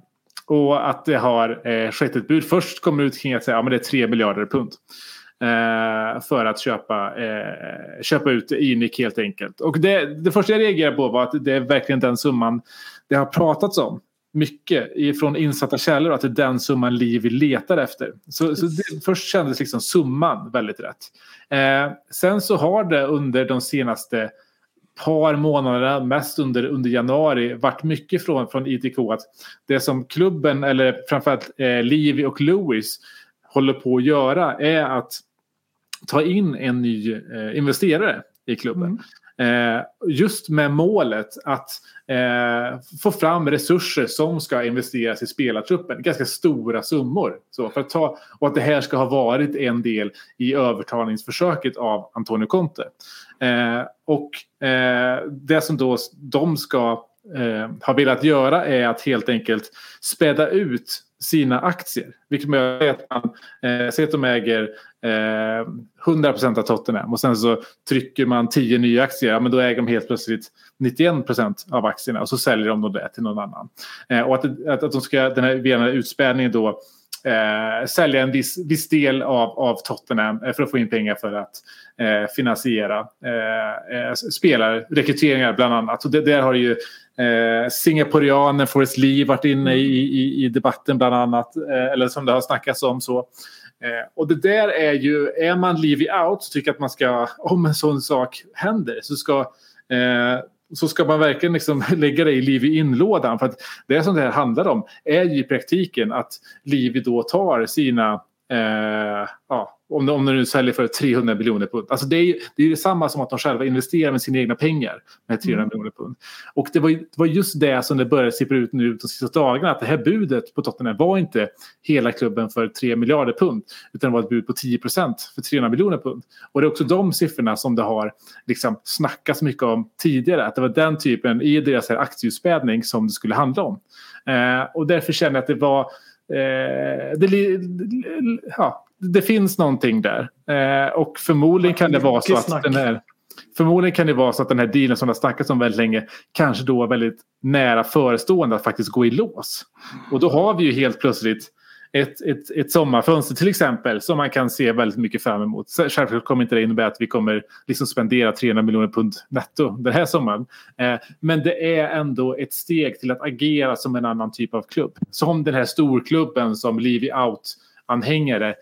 och att det har eh, skett ett bud. Först kommer det ut kring att säga att ja, men det är 3 miljarder pund. Eh, för att köpa, eh, köpa ut Inic helt enkelt. Och det, det första jag reagerade på var att det är verkligen den summan det har pratats om mycket ifrån insatta källor att det är den summan Livi letar efter. Så, så det, först kändes liksom summan väldigt rätt. Eh, sen så har det under de senaste par månaderna, mest under, under januari, varit mycket från, från ITK att det som klubben, eller framförallt eh, Livi och Lewis håller på att göra är att ta in en ny eh, investerare i klubben. Eh, Eh, just med målet att eh, få fram resurser som ska investeras i spelartruppen. Ganska stora summor. Så för att ta, och att det här ska ha varit en del i övertalningsförsöket av Antonio Conte. Eh, och eh, det som då de ska eh, har velat göra är att helt enkelt späda ut sina aktier. Vilket gör att man eh, säger att de äger eh, 100% av Tottenham och sen så trycker man 10 nya aktier. Ja, men då äger de helt plötsligt 91% av aktierna och så säljer de då det till någon annan. Eh, och att, att, att de ska, den här, via den här utspädningen då eh, sälja en viss, viss del av, av Tottenham eh, för att få in pengar för att eh, finansiera eh, eh, spelarrekryteringar bland annat. Och det, där har ju eh, singaporianen Forrest Lee varit inne i, i, i debatten bland annat. Eh, eller som det har snackats om så. Eh, och det där är ju, är man Levy out så tycker jag att man ska, om en sån sak händer så ska eh, så ska man verkligen liksom *laughs* lägga det i liv i inlådan. För att det som det här handlar om är ju i praktiken att Livi då tar sina Eh, ja, om, om de nu säljer för 300 miljoner pund. Alltså det är ju det är detsamma som att de själva investerar med sina egna pengar med 300 mm. miljoner pund. Och det var, det var just det som det började sippra ut nu de sista dagarna. Att det här budet på Tottenham var inte hela klubben för 3 miljarder pund. Utan det var ett bud på 10 procent för 300 miljoner pund. Och det är också de siffrorna som det har liksom snackats mycket om tidigare. Att det var den typen i deras aktieutspädning som det skulle handla om. Eh, och därför känner jag att det var det, ja, det finns någonting där. Eh, och förmodligen kan det vara så att den här Förmodligen kan det vara så att den här dealen som det har snackats om väldigt länge kanske då är väldigt nära förestående att faktiskt gå i lås. Och då har vi ju helt plötsligt ett, ett, ett sommarfönster till exempel som man kan se väldigt mycket fram emot. Självklart kommer inte det innebära att vi kommer liksom spendera 300 miljoner pund netto den här sommaren. Eh, men det är ändå ett steg till att agera som en annan typ av klubb. Som den här storklubben som leave-out-anhängare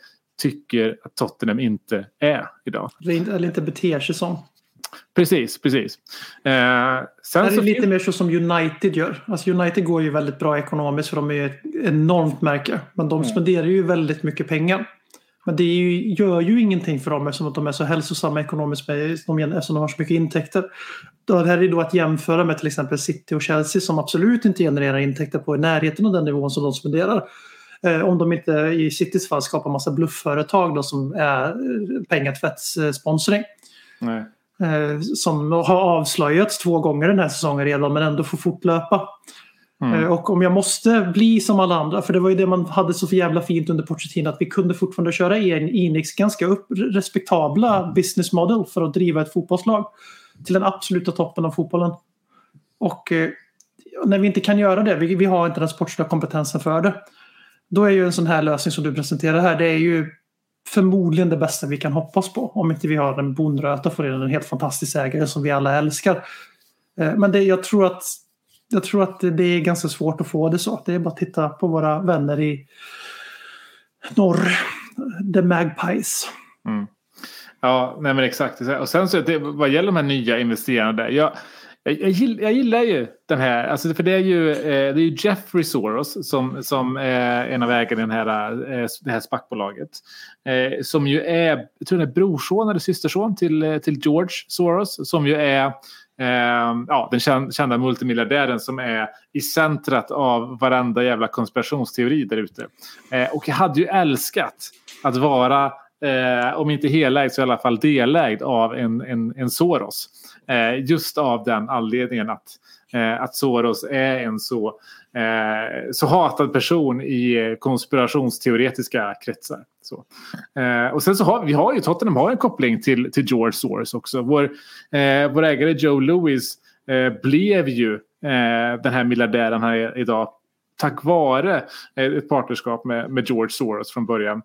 tycker att Tottenham inte är idag. Eller inte beter sig som. Precis, precis. Eh, sen det är lite mer så som United gör. Alltså United går ju väldigt bra ekonomiskt för de är ett enormt märke. Men de mm. spenderar ju väldigt mycket pengar. Men det ju, gör ju ingenting för dem eftersom att de är så hälsosamma ekonomiskt eftersom de har så mycket intäkter. Det här är då att jämföra med till exempel City och Chelsea som absolut inte genererar intäkter på i närheten av den nivån som de spenderar. Eh, om de inte i Citys fall skapar massa bluffföretag då, som är pengatvättssponsring. Nej. Eh, som har avslöjats två gånger den här säsongen redan men ändå får fortlöpa. Mm. Eh, och om jag måste bli som alla andra, för det var ju det man hade så för jävla fint under Pochettino att vi kunde fortfarande köra Enix ganska upp, respektabla business model för att driva ett fotbollslag till den absoluta toppen av fotbollen. Och eh, när vi inte kan göra det, vi, vi har inte den sportsliga kompetensen för det. Då är ju en sån här lösning som du presenterar här, det är ju förmodligen det bästa vi kan hoppas på. Om inte vi har en bondröta får en helt fantastisk ägare som vi alla älskar. Eh, men det, jag, tror att, jag tror att det är ganska svårt att få det så. Det är bara att titta på våra vänner i norr. The Magpies. Mm. Ja, nej men exakt. Och sen så det, vad gäller de här nya investerarna där. Jag, jag, jag, gillar, jag, gillar, ju den här, alltså för det är ju, eh, det är ju Jeffrey Soros som, som är en av ägarna i den här, eh, det här SPAC-bolaget. Eh, som ju är, jag tror det är brorson eller systerson till, eh, till George Soros som ju är eh, ja, den kända multimiljardären som är i centrat av varenda jävla konspirationsteori där ute. Och jag hade ju älskat att vara, om inte helägd så i alla fall delägd av en, en, en Soros. Eh, just av den anledningen att, eh, att Soros är en så, eh, så hatad person i konspirationsteoretiska kretsar. Så. Eh, och sen så har vi har ju Tottenham har en koppling till, till George Soros också. Vår, eh, vår ägare Joe Lewis eh, blev ju den här miljardären han är idag tack vare ett partnerskap med, med George Soros från början.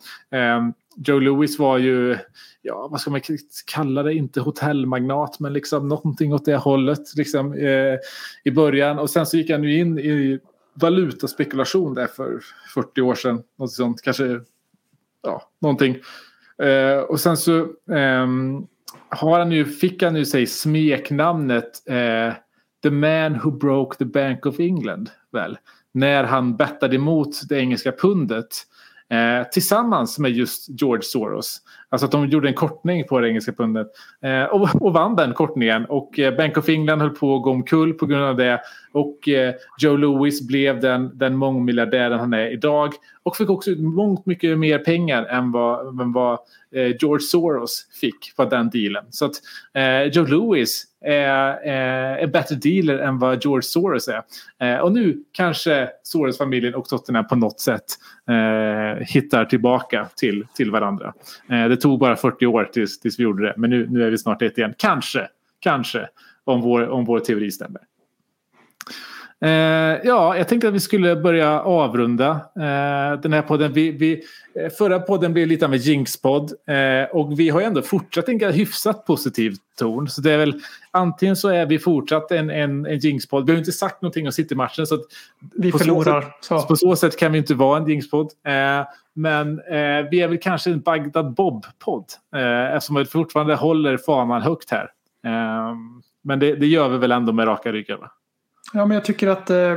Joe Louis var ju, ja vad ska man kalla det, inte hotellmagnat men liksom någonting åt det hållet liksom, eh, i början. Och sen så gick han ju in i valutaspekulation där för 40 år sedan. Något sånt, kanske ja, någonting. Eh, och sen så eh, har han ju, fick han ju sig smeknamnet eh, The Man Who Broke the Bank of England. Väl? När han bettade emot det engelska pundet. Eh, tillsammans med just George Soros. Alltså att de gjorde en kortning på det engelska pundet. Eh, och, och vann den kortningen. Och eh, Bank of England höll på att gå omkull på grund av det. Och eh, Joe Louis blev den, den mångmiljardären han är idag. Och fick också ut mångt mycket mer pengar än vad, än vad eh, George Soros fick på den dealen. Så att eh, Joe Louis är, en bättre dealer än vad George Soros är. Eh, och nu kanske Soros-familjen och Tottenham på något sätt eh, hittar tillbaka till, till varandra. Eh, det tog bara 40 år tills, tills vi gjorde det, men nu, nu är vi snart ett igen. Kanske, kanske, om vår, om vår teori stämmer. Eh, ja, jag tänkte att vi skulle börja avrunda eh, den här podden. Vi, vi, eh, förra podden blev lite av en jinx-podd eh, och vi har ju ändå fortsatt en hyfsat positiv ton. Så det är väl antingen så är vi fortsatt en, en, en jinx-podd. Vi har inte sagt någonting om City-matchen så att Vi på förlorar. Så, Så. på så sätt kan vi inte vara en jinx-podd. Eh, men eh, vi är väl kanske en Bagdad Bob-podd eh, eftersom vi fortfarande håller fanan högt här. Men det, det gör vi väl ändå med raka ryggar. Va? Ja, men jag tycker att eh,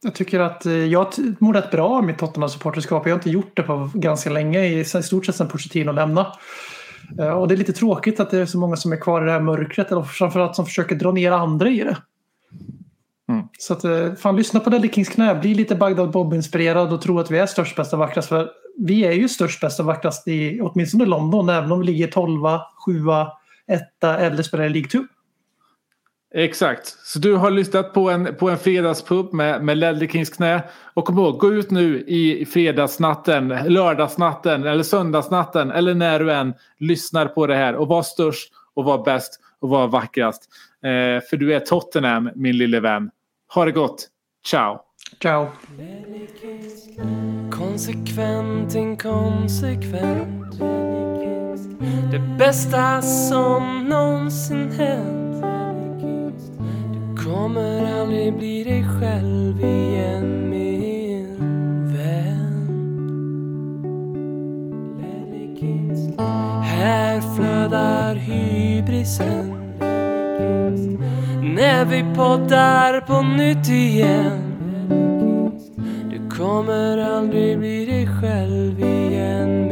jag tycker att eh, jag mår rätt bra av mitt Tottenham-supporterskap. Jag har inte gjort det på ganska länge, i stort sett sedan Pochettino lämnade. Eh, Och det är lite tråkigt att det är så många som är kvar i det här mörkret. Eller framförallt som försöker dra ner andra i det. Mm. Så att, fan lyssna på Ledley Kings knä. Bli lite Bagdad Bob-inspirerad och tro att vi är störst, bästa, vackrast. För vi är ju störst, bästa, vackrast i åtminstone London. Även om vi ligger 12, 7, 1 eller spelar i League 2. Exakt. Så du har lyssnat på en, på en fredagspub med, med Ledley Kings knä. Och kom ihåg, gå ut nu i fredagsnatten, lördagsnatten eller söndagsnatten eller när du än lyssnar på det här och var störst och var bäst och var vackrast. Eh, för du är Tottenham, min lille vän. Ha det gott. Ciao! Ciao! Konsekvent, inkonsekvent Det bästa som någonsin hänt kommer aldrig bli dig själv igen min vän. Här flödar hybrisen. När vi poddar på nytt igen. Du kommer aldrig bli dig själv igen